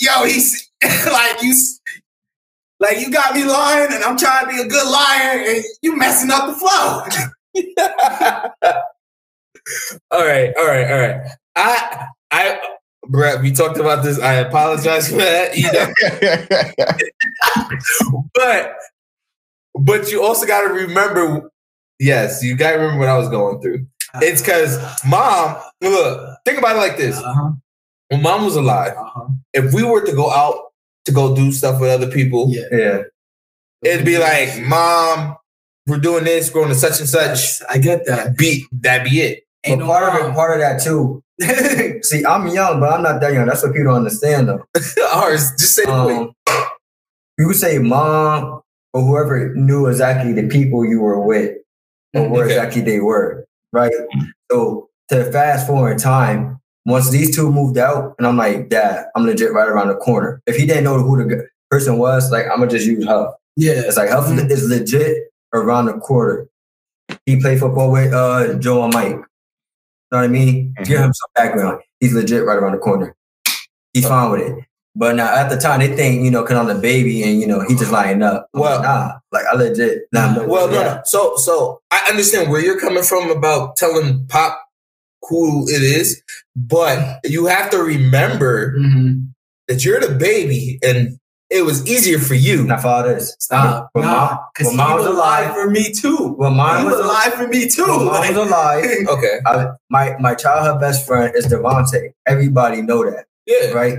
yo, he's like you, like you got me lying, and I'm trying to be a good liar, and you messing up the flow. all right, all right, all right. I, I, Brett, we talked about this. I apologize for that. You know, but, but you also got to remember. Yes, you got to remember what I was going through. It's because mom. Look, think about it like this: Uh-huh, when mom was alive, uh-huh. if we were to go out to go do stuff with other people, Yeah. Yeah. it'd be like, "Mom, we're doing this, we're going to such and such." I get that. Be that be it. But no part of it, part of that too. See, I'm young, but I'm not that young. That's what people don't understand though. Ours, just say. Um, you would say mom or whoever knew exactly the people you were with or where Okay. exactly they were, right? So to fast forward in time, once these two moved out, and I'm like, Dad, I'm legit right around the corner. If he didn't know who the person was, like I'm gonna just use Huff. yeah. It's like Huff Mhm. is legit around the corner. He played football with uh, Joe and Mike. You know what I mean? Mm-hmm. Give him some background. He's legit right around the corner. He's fine with it. But now at the time they think, you know, cause I'm the baby and you know, he just lying up. Well- like, nah, like I legit nah, no, Well, no, no. So, so I understand where you're coming from about telling Pop who it is, but you have to remember Mhm. that you're the baby and it was easier for you. My father is. Stop. When Nah, because mom was alive for me too. When mine was alive for me too. When mom was alive, Okay. I, my my childhood best friend is Devontae. Everybody know that, Yeah. right?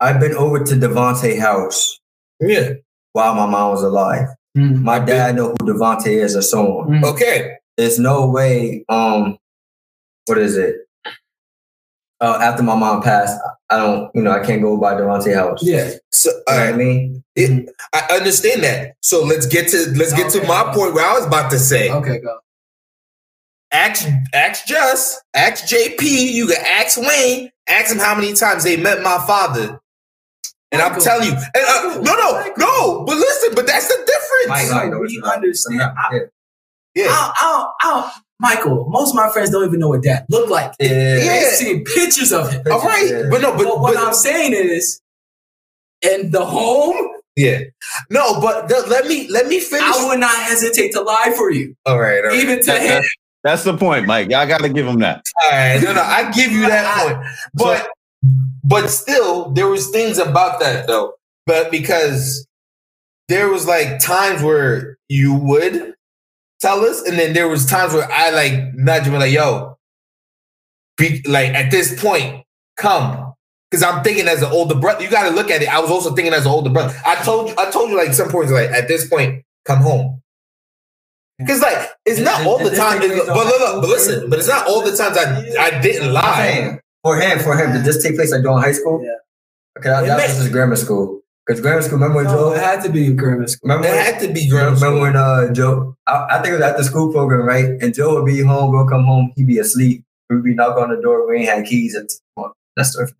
I've been over to Devontae house Yeah. while my mom was alive. mm, My dad know who Devontae is or so on. mm. Okay. There's no way. Um, what is it? Uh, after my mom passed, I don't. You know, I can't go by Devontae house. Yeah. So You know all what I mean. It, I understand that. So let's get to let's get to Okay. my point where I was about to say. Okay, go. Ask ask Just, ask JP, you can ask Wayne, ask him how many times they met my father. And I'm telling you, and, uh, no, no, Michael. no. But listen, but that's the difference. Mike, So we understand. I, Yeah. Yeah, I, I, I, Michael, most of my friends don't even know what that looked like. Yeah. They've Yeah. seen pictures of him. all right. Yeah. But no, But, but, what but I'm saying is, in the home, yeah, no, but the, let me let me finish. I would not hesitate to lie for you, all right, all right. even to him. That's the point, Mike. Y'all got to give him that. All right, no, no, I give you that point, but but still, there was things about that though. But because there was like times where you would tell us, and then there was times where I like nudge him like, "Yo, be like at this point, come." Because I'm thinking as an older brother, you got to look at it. I was also thinking as an older brother. I told you, I told you like some points like at this point, come home. Because like it's not all the This time. take But look, look, but listen, but it's not all the times I I didn't lie. for him, for him, did this take place like during high school? Yeah. Okay, that, It that was just grammar school. Because grammar school, remember when No, Joe? it had to be grammar school. Remember It when, had to be grammar school. remember school. when uh, Joe? I, I think it was at the school program, right? And Joe would be home, we'll come home, he'd be asleep. We'd be knocking on the door, we ain't had keys. And well, that's the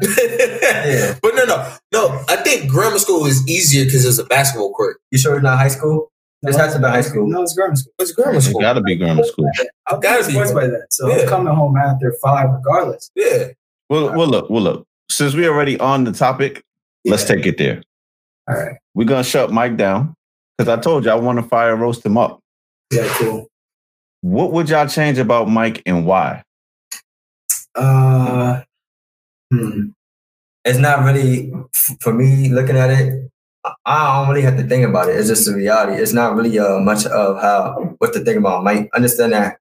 Yeah. But no, no, no. I think grammar school is easier because it's a basketball court. You sure it's not high school? This has to be high school. No, it's grammar school. It's grammar school. It school. got to be grammar school. I'm Gotta gotta be. sports by that. So Yeah. I'm coming home after five regardless. Yeah. Well, well, look, well, look. Since we're already on the topic, let's take it there. All right. We're gonna shut Mike down because I told you I want to fire roast him up. Yeah, cool. What would y'all change about Mike and why? Uh, hmm. It's not really, for me looking at it, I- don't really have to think about it. It's just a reality. It's not really uh, much of how, what to think about. Mike, understand that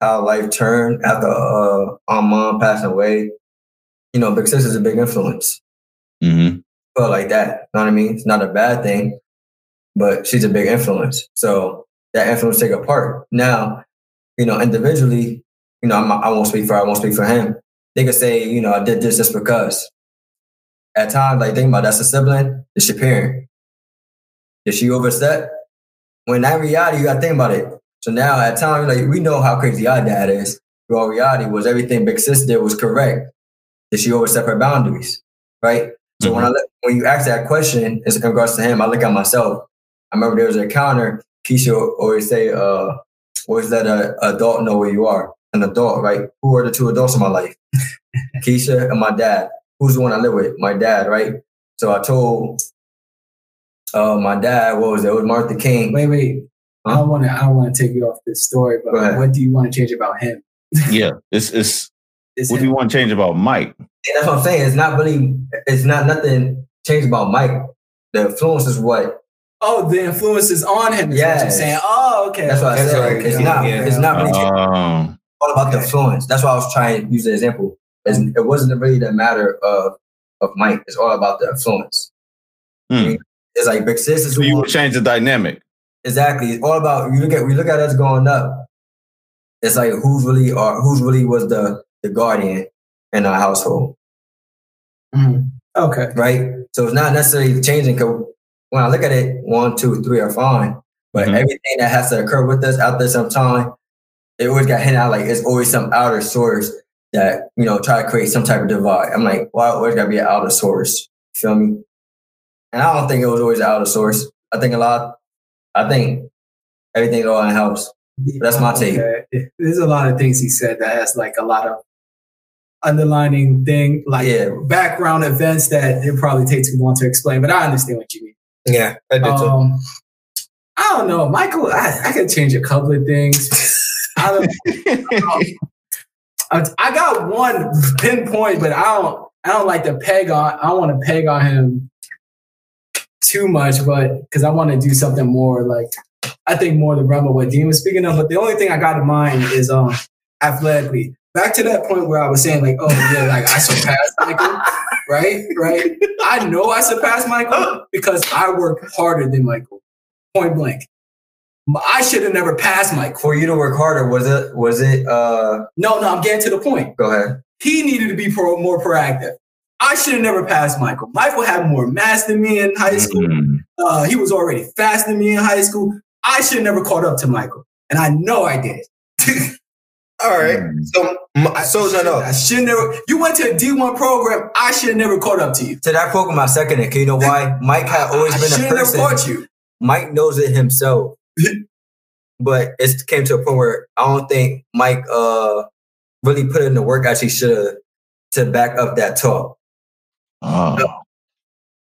how life turned after uh, our mom passing away. You know, Big Sis is a big influence. Mm-hmm. Felt like that. You know what I mean? It's not a bad thing, but she's a big influence. So that influence take a part. Now, you know, individually, you know, I'm, I won't speak for I won't speak for him. They could say, you know, I did this just because. At times, like think about that's a sibling, it's your parent. Did she overstep? When that reality, you gotta think about it. So now at times, like we know how crazy our dad is. Our reality was everything Big Sis did was correct. Did she overstep her boundaries? Right? So when I look, when you ask that question in regards to him, I look at myself. I remember there was a counter. Keisha always say, uh, always let an adult know where you are. An adult, right? Who are the two adults in my life? Keisha and my dad. Who's the one I live with? My dad, right? So I told uh, my dad, what was it? It was Martha King. Wait, wait. I don't want to. I don't want to take you off this story, but what do you want to change about him? Yeah, it's it's. Is What do you want to change about Mike? And that's what I'm saying. It's not really, it's not nothing changed about Mike. The influence is what. oh, the influence is on him. Is what you're saying. Oh, okay. That's what I That's said. right. It's Yeah. not. Yeah. It's not really changed. Um, all about the influence. That's why I was trying to use the example. It's, it wasn't really the matter of of Mike. It's all about the influence. Hmm. It's like Big Sis is so the you would change the dynamic. exactly. It's all about you look at we look at us growing up. It's like who's really or who's really was the the guardian in our household, Mhm. Okay. right? So it's not necessarily changing. Because when I look at it, one, two, three are fine, but Mhm. everything that has to occur with us after some time, it always got hinted out like it's always some outer source that you know try to create some type of divide. I'm like, why always got to be an outer source? Feel me? And I don't think it was always an outer source. I think a lot. I think everything all in house. That's my take. Okay. There's a lot of things he said that has like a lot of underlining thing, like Yeah. background events that it probably takes too long to explain. But I understand what you mean. Yeah, I too. Um, I don't know, Michael. I, I could change a couple of things. I don't. I I got one pinpoint, but I don't. I don't like to peg on. I don't want to peg on him too much, but because I want to do something more like I think more the realm of what Dean was speaking of. But the only thing I got in mind is um athletically. Back to that point where I was saying like, oh yeah, like I surpassed Michael, right? Right. I know I surpassed Michael because I work harder than Michael. Point blank. I should have never passed Michael. For you to work harder, was it? Was it? uh No, no, I'm getting to the point. Go ahead. He needed to be pro, more proactive. I should have never passed Michael. Michael had more mass than me in high school. Mm. Uh, he was already faster than me in high school. I should have never caught up to Michael, and I know I did. All right. Mm. So, my, so no, no. I should never. You went to a D one program. I should have never caught up to you. To that program, I second it. 'cause you know why? Mike had always I been should a have never person. caught you. Mike knows it himself. but it came to a point where I don't think Mike uh really put in the work as he should have to back up that talk. Oh.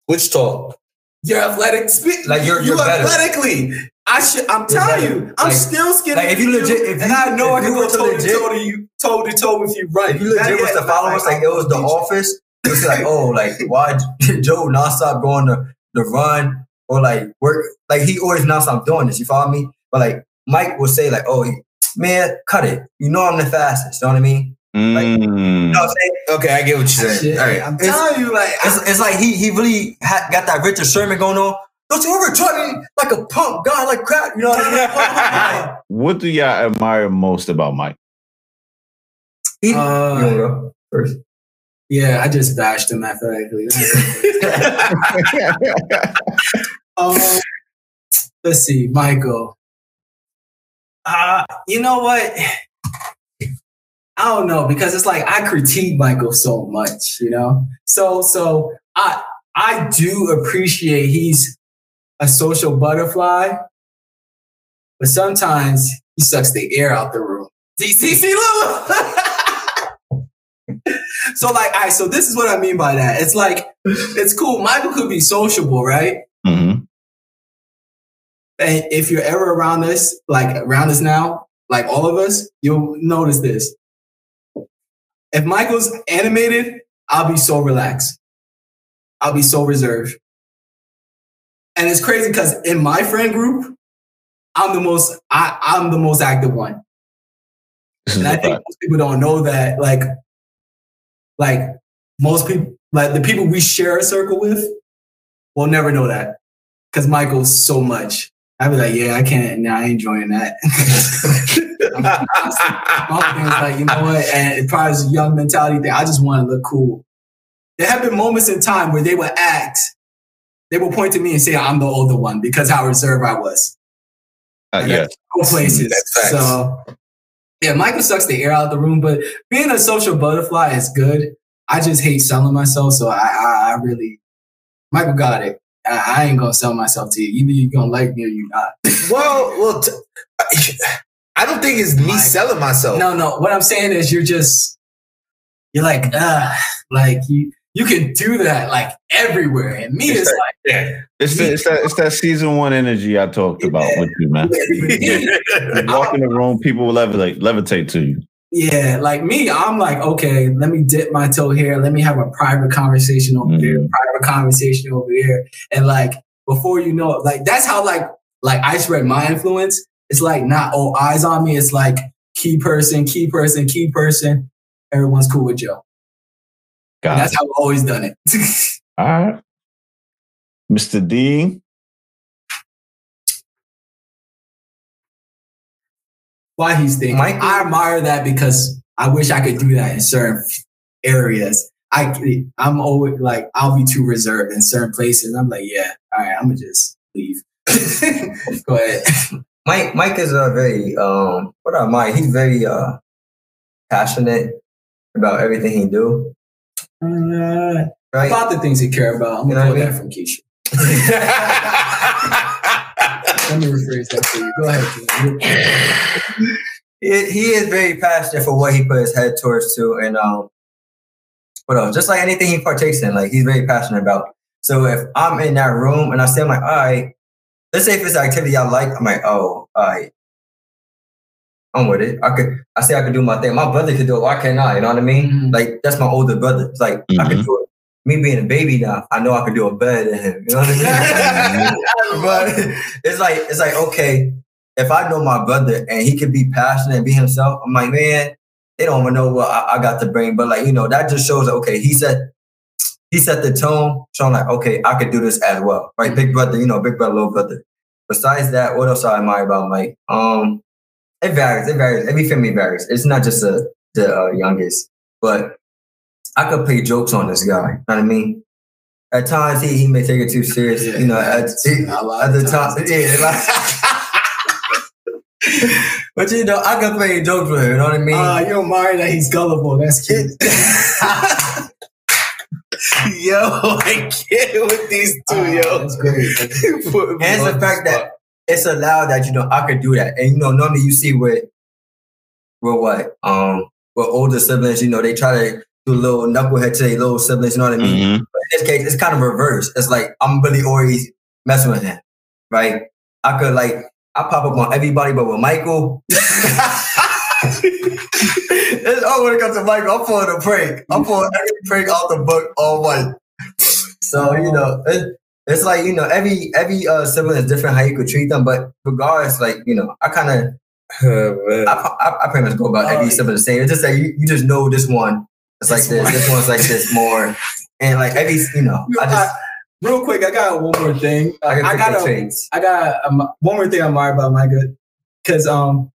Which talk? You're athletic. Spe- Like, you're- you you're better. athletically. I should. I'm telling you. I'm Like- still skinny. like, if you legit- if and you- I know I if can you go were to toe to legit- toe to you, toe to toe with you. Right. If you legit was to follow us like it was the office, it was like, oh, like why Joe nonstop going to the run or like work like he always nonstop doing this. You follow me? But like Mike will say like, oh man, cut it. You know I'm the fastest. You know what I mean? Mm. You know what I'm saying? Okay, I get what you're saying. Shit, All right. I'm It's- telling you, like, It's, it's like he he really had, got that Richard Sherman going on. Don't you ever try me like a punk guy like crap? You know what I mean? What do y'all admire most about Mike? he, Uh, you wanna first? yeah, I just bashed him athletically. um, let's see, Michael. Uh, you know what? I don't know because it's like I critique Michael so much, you know. So so I I do appreciate he's a social butterfly, but sometimes he sucks the air out the room. See, see, so like, all right, so this is what I mean by that. It's like it's cool. Michael could be sociable, right? hmm And if you're ever around us, like around us now, like all of us, you'll notice this. If Michael's animated, I'll be so relaxed. I'll be so reserved. And it's crazy because in my friend group, I'm the most I, I'm the most active one. And I think most people don't know that. Like, like most people, like the people we share a circle with, will never know that because Michael's so much. I'd be like, yeah, I can't. Nah, I ain't joining that. My thing like, you know what? And it probably is a young mentality thing. I just want to look cool. There have been moments in time where they would act, they will point to me and say, I'm the older one because how reserved I was. Uh, yeah. Places. So, yeah, Michael sucks the air out of the room, but being a social butterfly is good. I just hate selling myself, so I, I, I really, Michael got it. I, I ain't gonna sell myself to you. Either you're gonna like me or you're not. Well, well, t- I don't think it's me Mike. selling myself. No, no. What I'm saying is, you're just, you're like, ah, like you, you can do that like everywhere, and me It's is that- like, Yeah. It's, the, it's that it's that season one energy I talked about with you, man. You walk in the room, people will levitate, levitate to you. Yeah, like me, I'm like, okay, let me dip my toe here. Let me have a private conversation over there, Mhm. private conversation over there. And like, before you know it, like, that's how like, like I spread my influence. It's like not all eyes on me. It's like key person, key person, key person. Everyone's cool with Joe. And Got that's it. how I've always done it. All right. Mr. D. Why he's thinking. Michael- I admire that because I wish I could do that in certain areas. I, I'm always like, I'll be too reserved in certain places. I'm like, yeah, all right, I'm gonna just leave. Go ahead. Mike Mike is a very um what are Mike? He's very uh passionate about everything he do. Uh, Right? about the things you care about. I'm gonna pull that from Keisha. Let me rephrase that for you. Go ahead. Keisha. he, he is very passionate for what he put his head towards too, and um, what else? Just like anything he partakes in, like he's very passionate about. So if I'm in that room and I say, I'm like, all right, let's say if it's an activity I like, I'm like, oh, all right. I'm with it. I could I say I could do my thing. My brother could do it. Why can't I? You know what I mean? Mhm. Like that's my older brother. It's like I could Mhm. do it. Me being a baby now, I know I could do it better than him. You know what I mean? but it's like it's like okay, if I know my brother and he can be passionate and be himself, I'm like, man, they don't even know what I, I got to bring. But like, you know, that just shows that okay, he said he set the tone, so I'm like, okay, I could do this as well. Right? Big brother, you know, big brother, little brother. Besides that, what else I admire about Mike? Um, it varies. It varies. Every family varies. It's not just the the uh, youngest, but I could play jokes on this guy. You know what I mean? At times he, he may take it too serious. Yeah, you know, at, he- a lot at of the time, times. yeah, like- but you know, I could play jokes with him. You know what I mean? Uh, you admire that he's gullible. That's cute. yo, I can't with these two, Uh, yo. That's great. And the fact that it's allowed that you know I could do that. And you know, normally you see with with what um with older siblings, you know, they try to do a little knucklehead to their little siblings. You know what I mean? Mhm. But in this case, it's kind of reverse. It's like I'm really always messing with him, right? I could like I pop up on everybody, but with Michael. it's all when it comes to Michael. I'm pulling a prank. I'm pulling every prank off the book all Mike. So you know, it, it's like you know, every every uh, sibling is different how you could treat them, but regardless, like you know, I kind of Oh. I, I, I pretty much go about every sibling the same. It's just that you, you just know this one. It's like This this. one. This one's like this more, and like every you know, I just Real quick, I got one more thing. I can I got a. I got um, one more thing I admire about Micah, because um,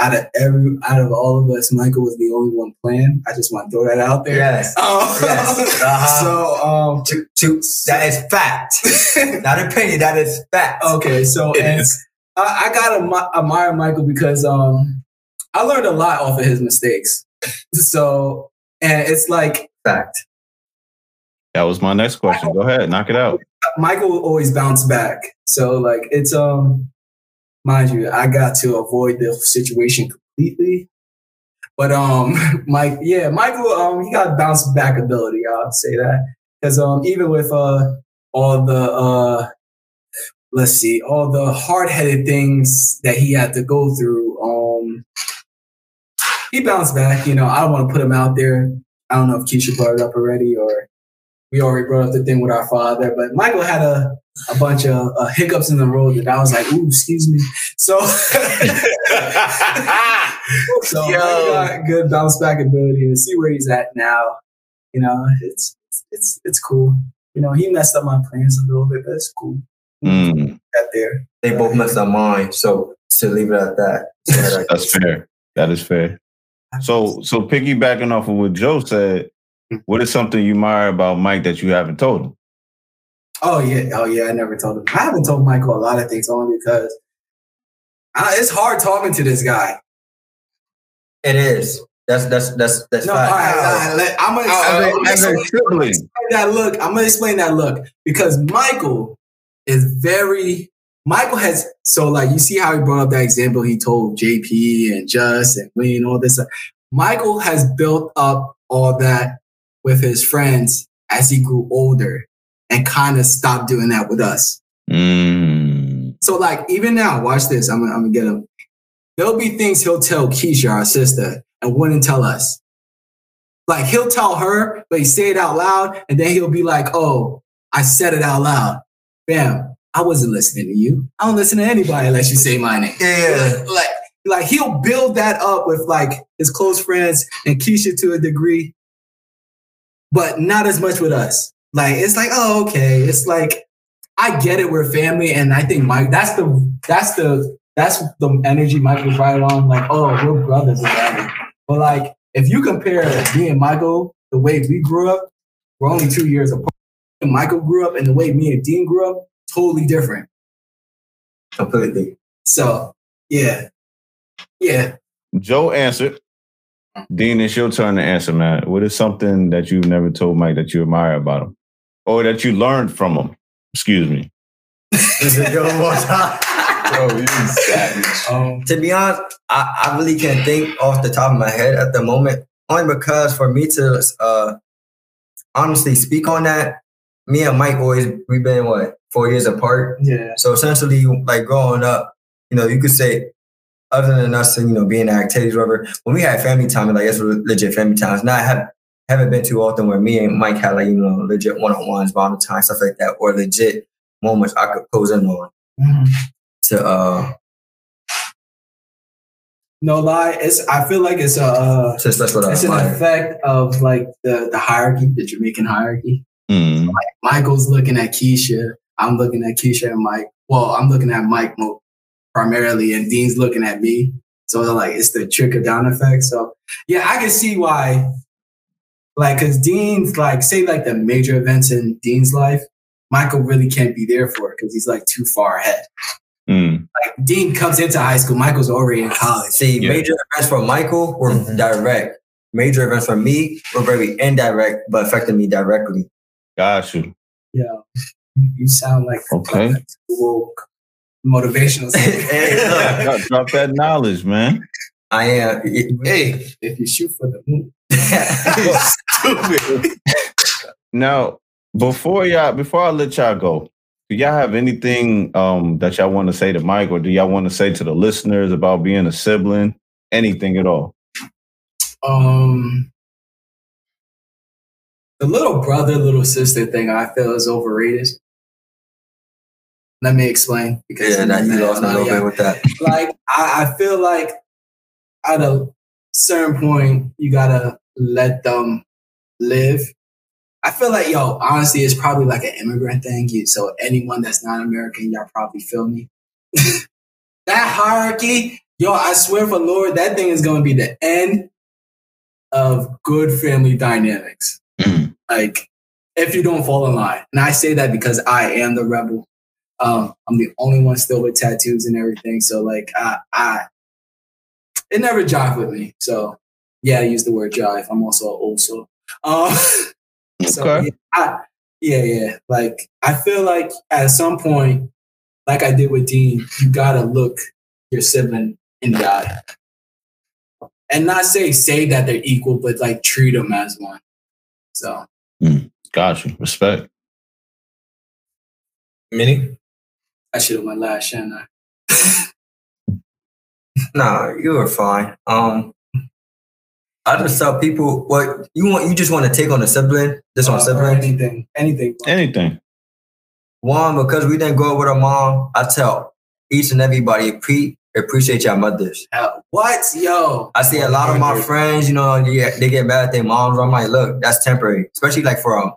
out of every out of all of us, Michael was the only one playing. I just want to throw that out there. Yes, Oh, Yes. Uh-huh. so um, to, to, that is fact, not opinion. That is fact. okay, so It and is. I, I gotta admi- admire Michael because um, I learned a lot off of his mistakes. So and it's like Fact. That was my next question. Go ahead, knock it out. Michael will always bounced back. So like it's um mind you, I got to avoid the situation completely. But um Mike yeah, Michael um he got bounce back ability, I'll say that. Because um even with uh all the uh let's see, all the hard headed things that he had to go through, um he bounced back, you know, I don't want to put him out there. I don't know if Keisha brought it up already or we already brought up the thing with our father, but Michael had a, a bunch of uh, hiccups in the road that I was like, ooh, excuse me. So, so Yo. Got good bounce back ability and see where he's at now. You know, it's it's it's cool. You know, he messed up my plans a little bit, but it's cool. Mm, Got there. They both messed up mine, so to leave it at that. So that that's fair. That is fair. So, so piggybacking off of what Joe said, what is something you admire about Mike that you haven't told him? Oh yeah, oh yeah. I never told him. I haven't told Michael a lot of things only because I, it's hard talking to this guy. it is. That's that's that's that's No, all fact. right, all right, I'm gonna, Uh, I'm gonna a, as a explain- sibling, explain that look. I'm gonna explain that look because Michael is very. Michael has so like you see how he brought up that example he told JP and Just and Wayne all this. Michael has built up all that with his friends as he grew older and kind of stopped doing that with us. Mm, So like even now, watch this. I'm gonna, I'm gonna get him. There'll be things he'll tell Keisha, our sister, and wouldn't tell us. Like he'll tell her, but he say it out loud, and then he'll be like, "Oh, I said it out loud." Bam! I wasn't listening to you. I don't listen to anybody unless you say my name. Yeah. Like, like he'll build that up with like his close friends and Keisha to a degree, but not as much with us. Like it's like, oh, okay. It's like I get it, we're family, and I think Mike. That's the that's the that's the energy Mike was right on. Like, oh, we're brothers, or whatever. But like, if you compare me and Michael, the way we grew up, we're only two years apart. And Michael grew up, and the way me and Dean grew up, totally different. Completely. So, yeah, yeah. Joe answered. Dean, it's your turn to answer, man. What is something that you've never told Mike that you admire about him, or that you learned from him? Excuse me. Is your more time? You savage. Um, to be honest, I, I really can't think off the top of my head at the moment. Only because for me to uh, honestly speak on that, me and Mike always we've been what four years apart. yeah. So essentially, like growing up, you know, you could say other than us, you know, being in activities, whatever. When we had family time, like it's legit family times. Now I have haven't been too often where me and Mike had like you know legit one on ones, all the time, stuff like that, or legit moments I could pose in on Mhm. to uh No lie, it's. I feel like it's a. Uh, to that's what I it's an admire. effect of like the the hierarchy, the Jamaican hierarchy. Mm. Michael's looking at Keisha. I'm looking at Keisha and Mike. Well, I'm looking at Mike mo- primarily, and Dean's looking at me. So like it's the trickle down effect. So yeah, I can see why. Like, cause Dean's like say like the major events in Dean's life, Michael really can't be there for it because he's like too far ahead. Mm. Like Dean comes into high school, Michael's already in college. See, Yeah. major events for Michael were Mm-hmm. direct. Major events for me were very indirect, but affected me directly. Got you. Yeah, you sound like Okay. woke motivational. Hey, Drop, drop that knowledge, man. I am. Hey, if you shoot for the moon. stupid. Now, before y'all, before I let y'all go, do y'all have anything um, that y'all want to say to Mike, or do y'all want to say to the listeners about being a sibling? Anything at all? Um, the little brother, little sister thing, I feel is overrated. Let me explain because yeah, that you lost a little bit with that. like I, I feel like at a certain point you gotta let them live. I feel like yo, honestly, it's probably like an immigrant thing. You, so anyone that's not American, y'all probably feel me. that hierarchy, yo, I swear for Lord, that thing is gonna be the end of good family dynamics. Mm. Like if you don't fall in line, and I say that because I am the rebel. Um, I'm the only one still with tattoos and everything. So like I, I it never jived with me. So yeah, I use the word jive. I'm also an old soul. Um, so Okay. yeah, I, yeah, yeah. Like I feel like at some point, like I did with Dean, you gotta look your sibling in the eye. And not say say that they're equal, but like treat them as one. So Got you. Respect. Minnie? I should have went last, shouldn't I? Nah, you were fine. Um, I just tell people what you want. You just want to take on a sibling, just on Uh, or siblings. anything, anything. Anything. One, because we didn't grow up with our mom. I tell each and everybody pre- appreciate your mothers. Uh, What, yo? I see a lot of my friends, you know, they get, they get mad at their moms. I'm like, look, that's temporary. Especially like for um,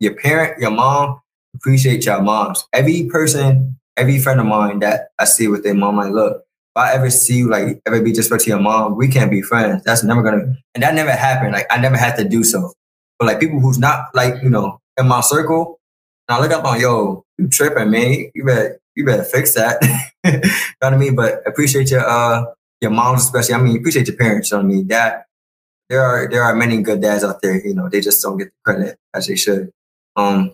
your parent, your mom, appreciate your moms. Every person, every friend of mine that I see with their mom, like, look, if I ever see you, like, ever be disrespectful to your mom, we can't be friends. That's never gonna, and that never happened. Like, I never had to do so. But like people who's not like, you know, in my circle, and I look up on, yo, you tripping, man. You better, you better fix that. you know what I mean? But appreciate your, uh, your moms especially. I mean, appreciate your parents. You know what I mean? That there are there are many good dads out there. You know, they just don't get the credit as they should. Um,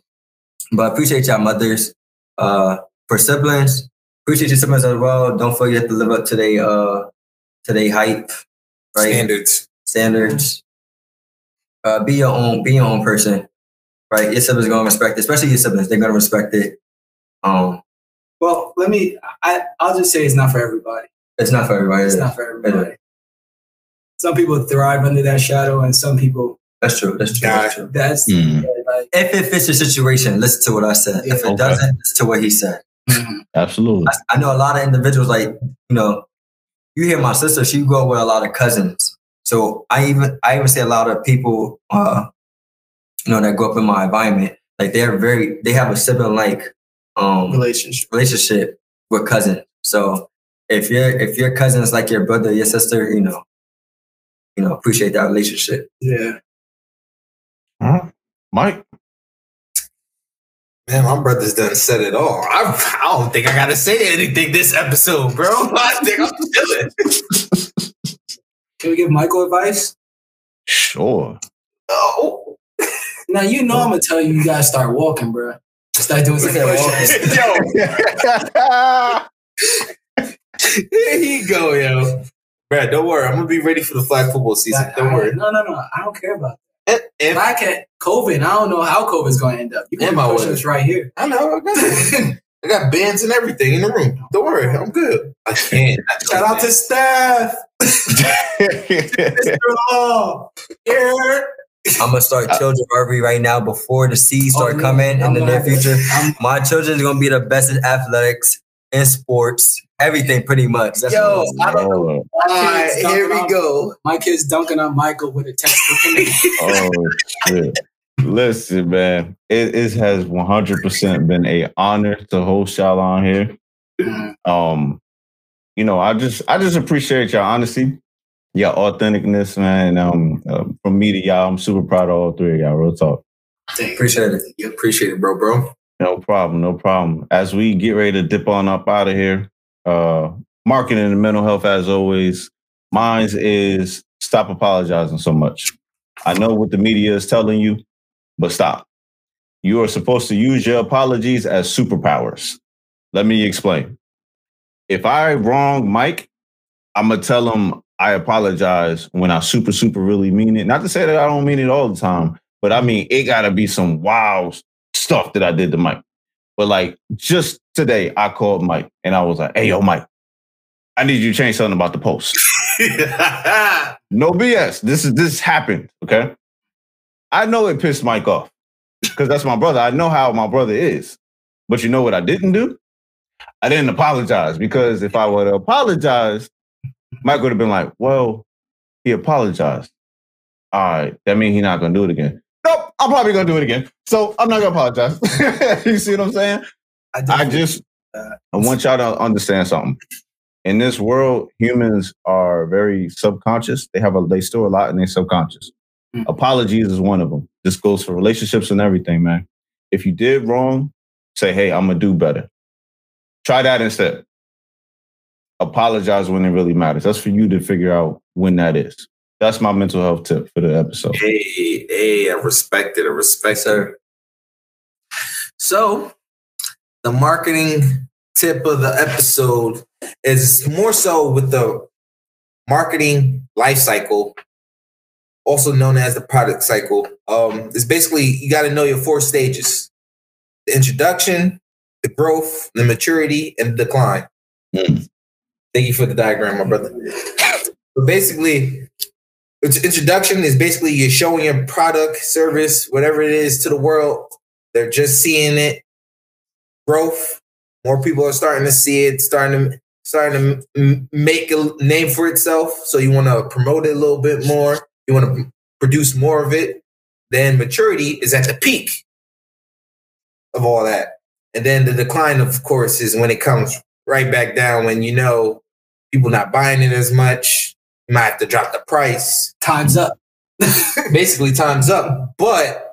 but appreciate your mothers. Uh, for siblings, appreciate your siblings as well. Don't forget to live up to their uh to their hype, right? Standards. Standards. Uh, be your own. Be your own person, right? Your siblings gonna respect it, especially your siblings. They're gonna respect it. Um, Well, let me. I I'll just say it's not for everybody. it's not for everybody. It's not for everybody. Some people thrive under that shadow, and some people That's true. That's true. That's true. that's Mm. yeah, like, If it fits your situation, listen to what I said. If it Okay. doesn't, listen to what he said. Mhm. Absolutely. I, I know a lot of individuals like you know you hear my sister she grew up with a lot of cousins so i even i even see a lot of people uh you know that grew up in my environment like they're very they have a sibling like um relationship. relationship with cousins so if your if your cousin is like your brother your sister you know you know appreciate that relationship Yeah. Huh? Mike. Man, my brother's done said it all. I, I don't think I gotta say anything this episode, bro. I think I'm chilling. Can we give Michael advice? Sure. Oh, Now you know I'm gonna tell you you gotta start walking, bro. Start doing some He push-ups. yo, here he go, yo. Brad, don't worry. I'm gonna be ready for the flag football season. Like, Don't I- worry. No, no, no. I don't care about And, that. and I can't. COVID. I don't know how COVID's gonna end up. You can my push-ups right here. I know. I got it. I got bands and everything in the room. Don't worry, I'm good. I can't. Shout out to staff. Mr. Law. Yeah. I'm gonna start uh, children rugby right now before the seeds start Oh, coming in I'm the near future. I'm- My children are gonna be the best in athletics, in sports, everything pretty much. That's Yo, what I don't know. oh, All right, here we on- go. My kid's dunking on Michael with a textbook. in the- oh shit. Listen, man, it, it has 100% been a honor to host y'all on here. Um, you know, I just I just appreciate y'all honesty, your authenticness, man. Um, uh, from me to y'all, I'm super proud of all three of y'all. Real talk. Appreciate it. You appreciate it, bro, bro. No problem, no problem. As we get ready to dip on up out of here, uh, marketing and mental health, as always, mine is stop apologizing so much. I know what the media is telling you, but stop. You are supposed to use your apologies as superpowers. Let me explain. If I wrong Mike, I'm gonna tell him I apologize when I super, super really mean it. Not to say that I don't mean it all the time, but I mean it gotta be some wild stuff that I did to Mike. But like just today, I called Mike and I was like, "Hey, yo, Mike, I need you to change something about the post." No BS. This is this happened. Okay, I know it pissed Mike off because that's my brother. I know how my brother is. But you know what I didn't do? I didn't apologize because if I would have apologized, Mike would have been like, "Well, he apologized. All right, that means he's not gonna do it again." Nope, I'm probably gonna do it again. So I'm not gonna apologize. you see what I'm saying? I definitely- just I want y'all to understand something. In this world, humans are very subconscious. They have a they store a lot in their subconscious. Mm. Apologies is one of them. This goes for relationships and everything, man. If you did wrong, say, "Hey, I'm gonna do better." Try that instead. Apologize when it really matters. That's for you to figure out when that is. That's my mental health tip for the episode. Hey, hey, I respect it. I respect sir. it. So, the marketing tip of the episode is more so with the marketing life cycle, also known as the product cycle. Um, it's basically you got to know your four stages: the introduction, the growth, the maturity, and the decline. Mm. Thank you for the diagram, my brother. So basically, its introduction is basically you're showing your product, service, whatever it is to the world. They're just seeing it. Growth. More people are starting to see it, starting to starting to m- make a name for itself. So you want to promote it a little bit more. You want to produce more of it. Then maturity is at the peak of all that. And then the decline, of course, is when it comes right back down when you know people not buying it as much. You might have to drop the price. Time's up. Basically, time's up. But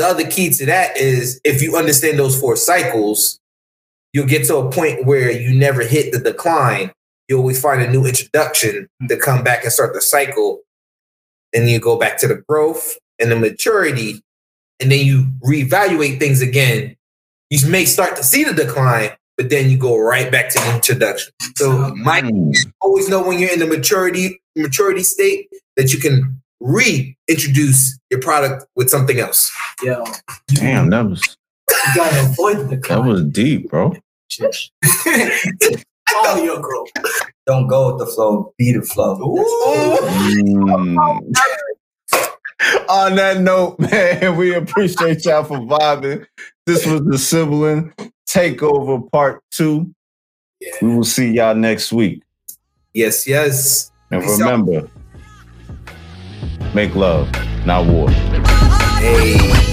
the other key to that is if you understand those four cycles, you'll get to a point where you never hit the decline. You always find a new introduction to come back and start the cycle. And you go back to the growth and the maturity, and then you reevaluate things again. You may start to see the decline, but then you go right back to the introduction. So, Mike, Mm. always know when you're in the maturity maturity state that you can reintroduce your product with something else. Yo, Damn, that was you gotta avoid the that was deep, bro. Follow your growth. Don't go with the flow, be the flow. Mm. On that note, man, we appreciate y'all for vibing. This was the sibling takeover part two. We will see y'all next week. Yes, yes. And Peace out. Make love, not war. Hey.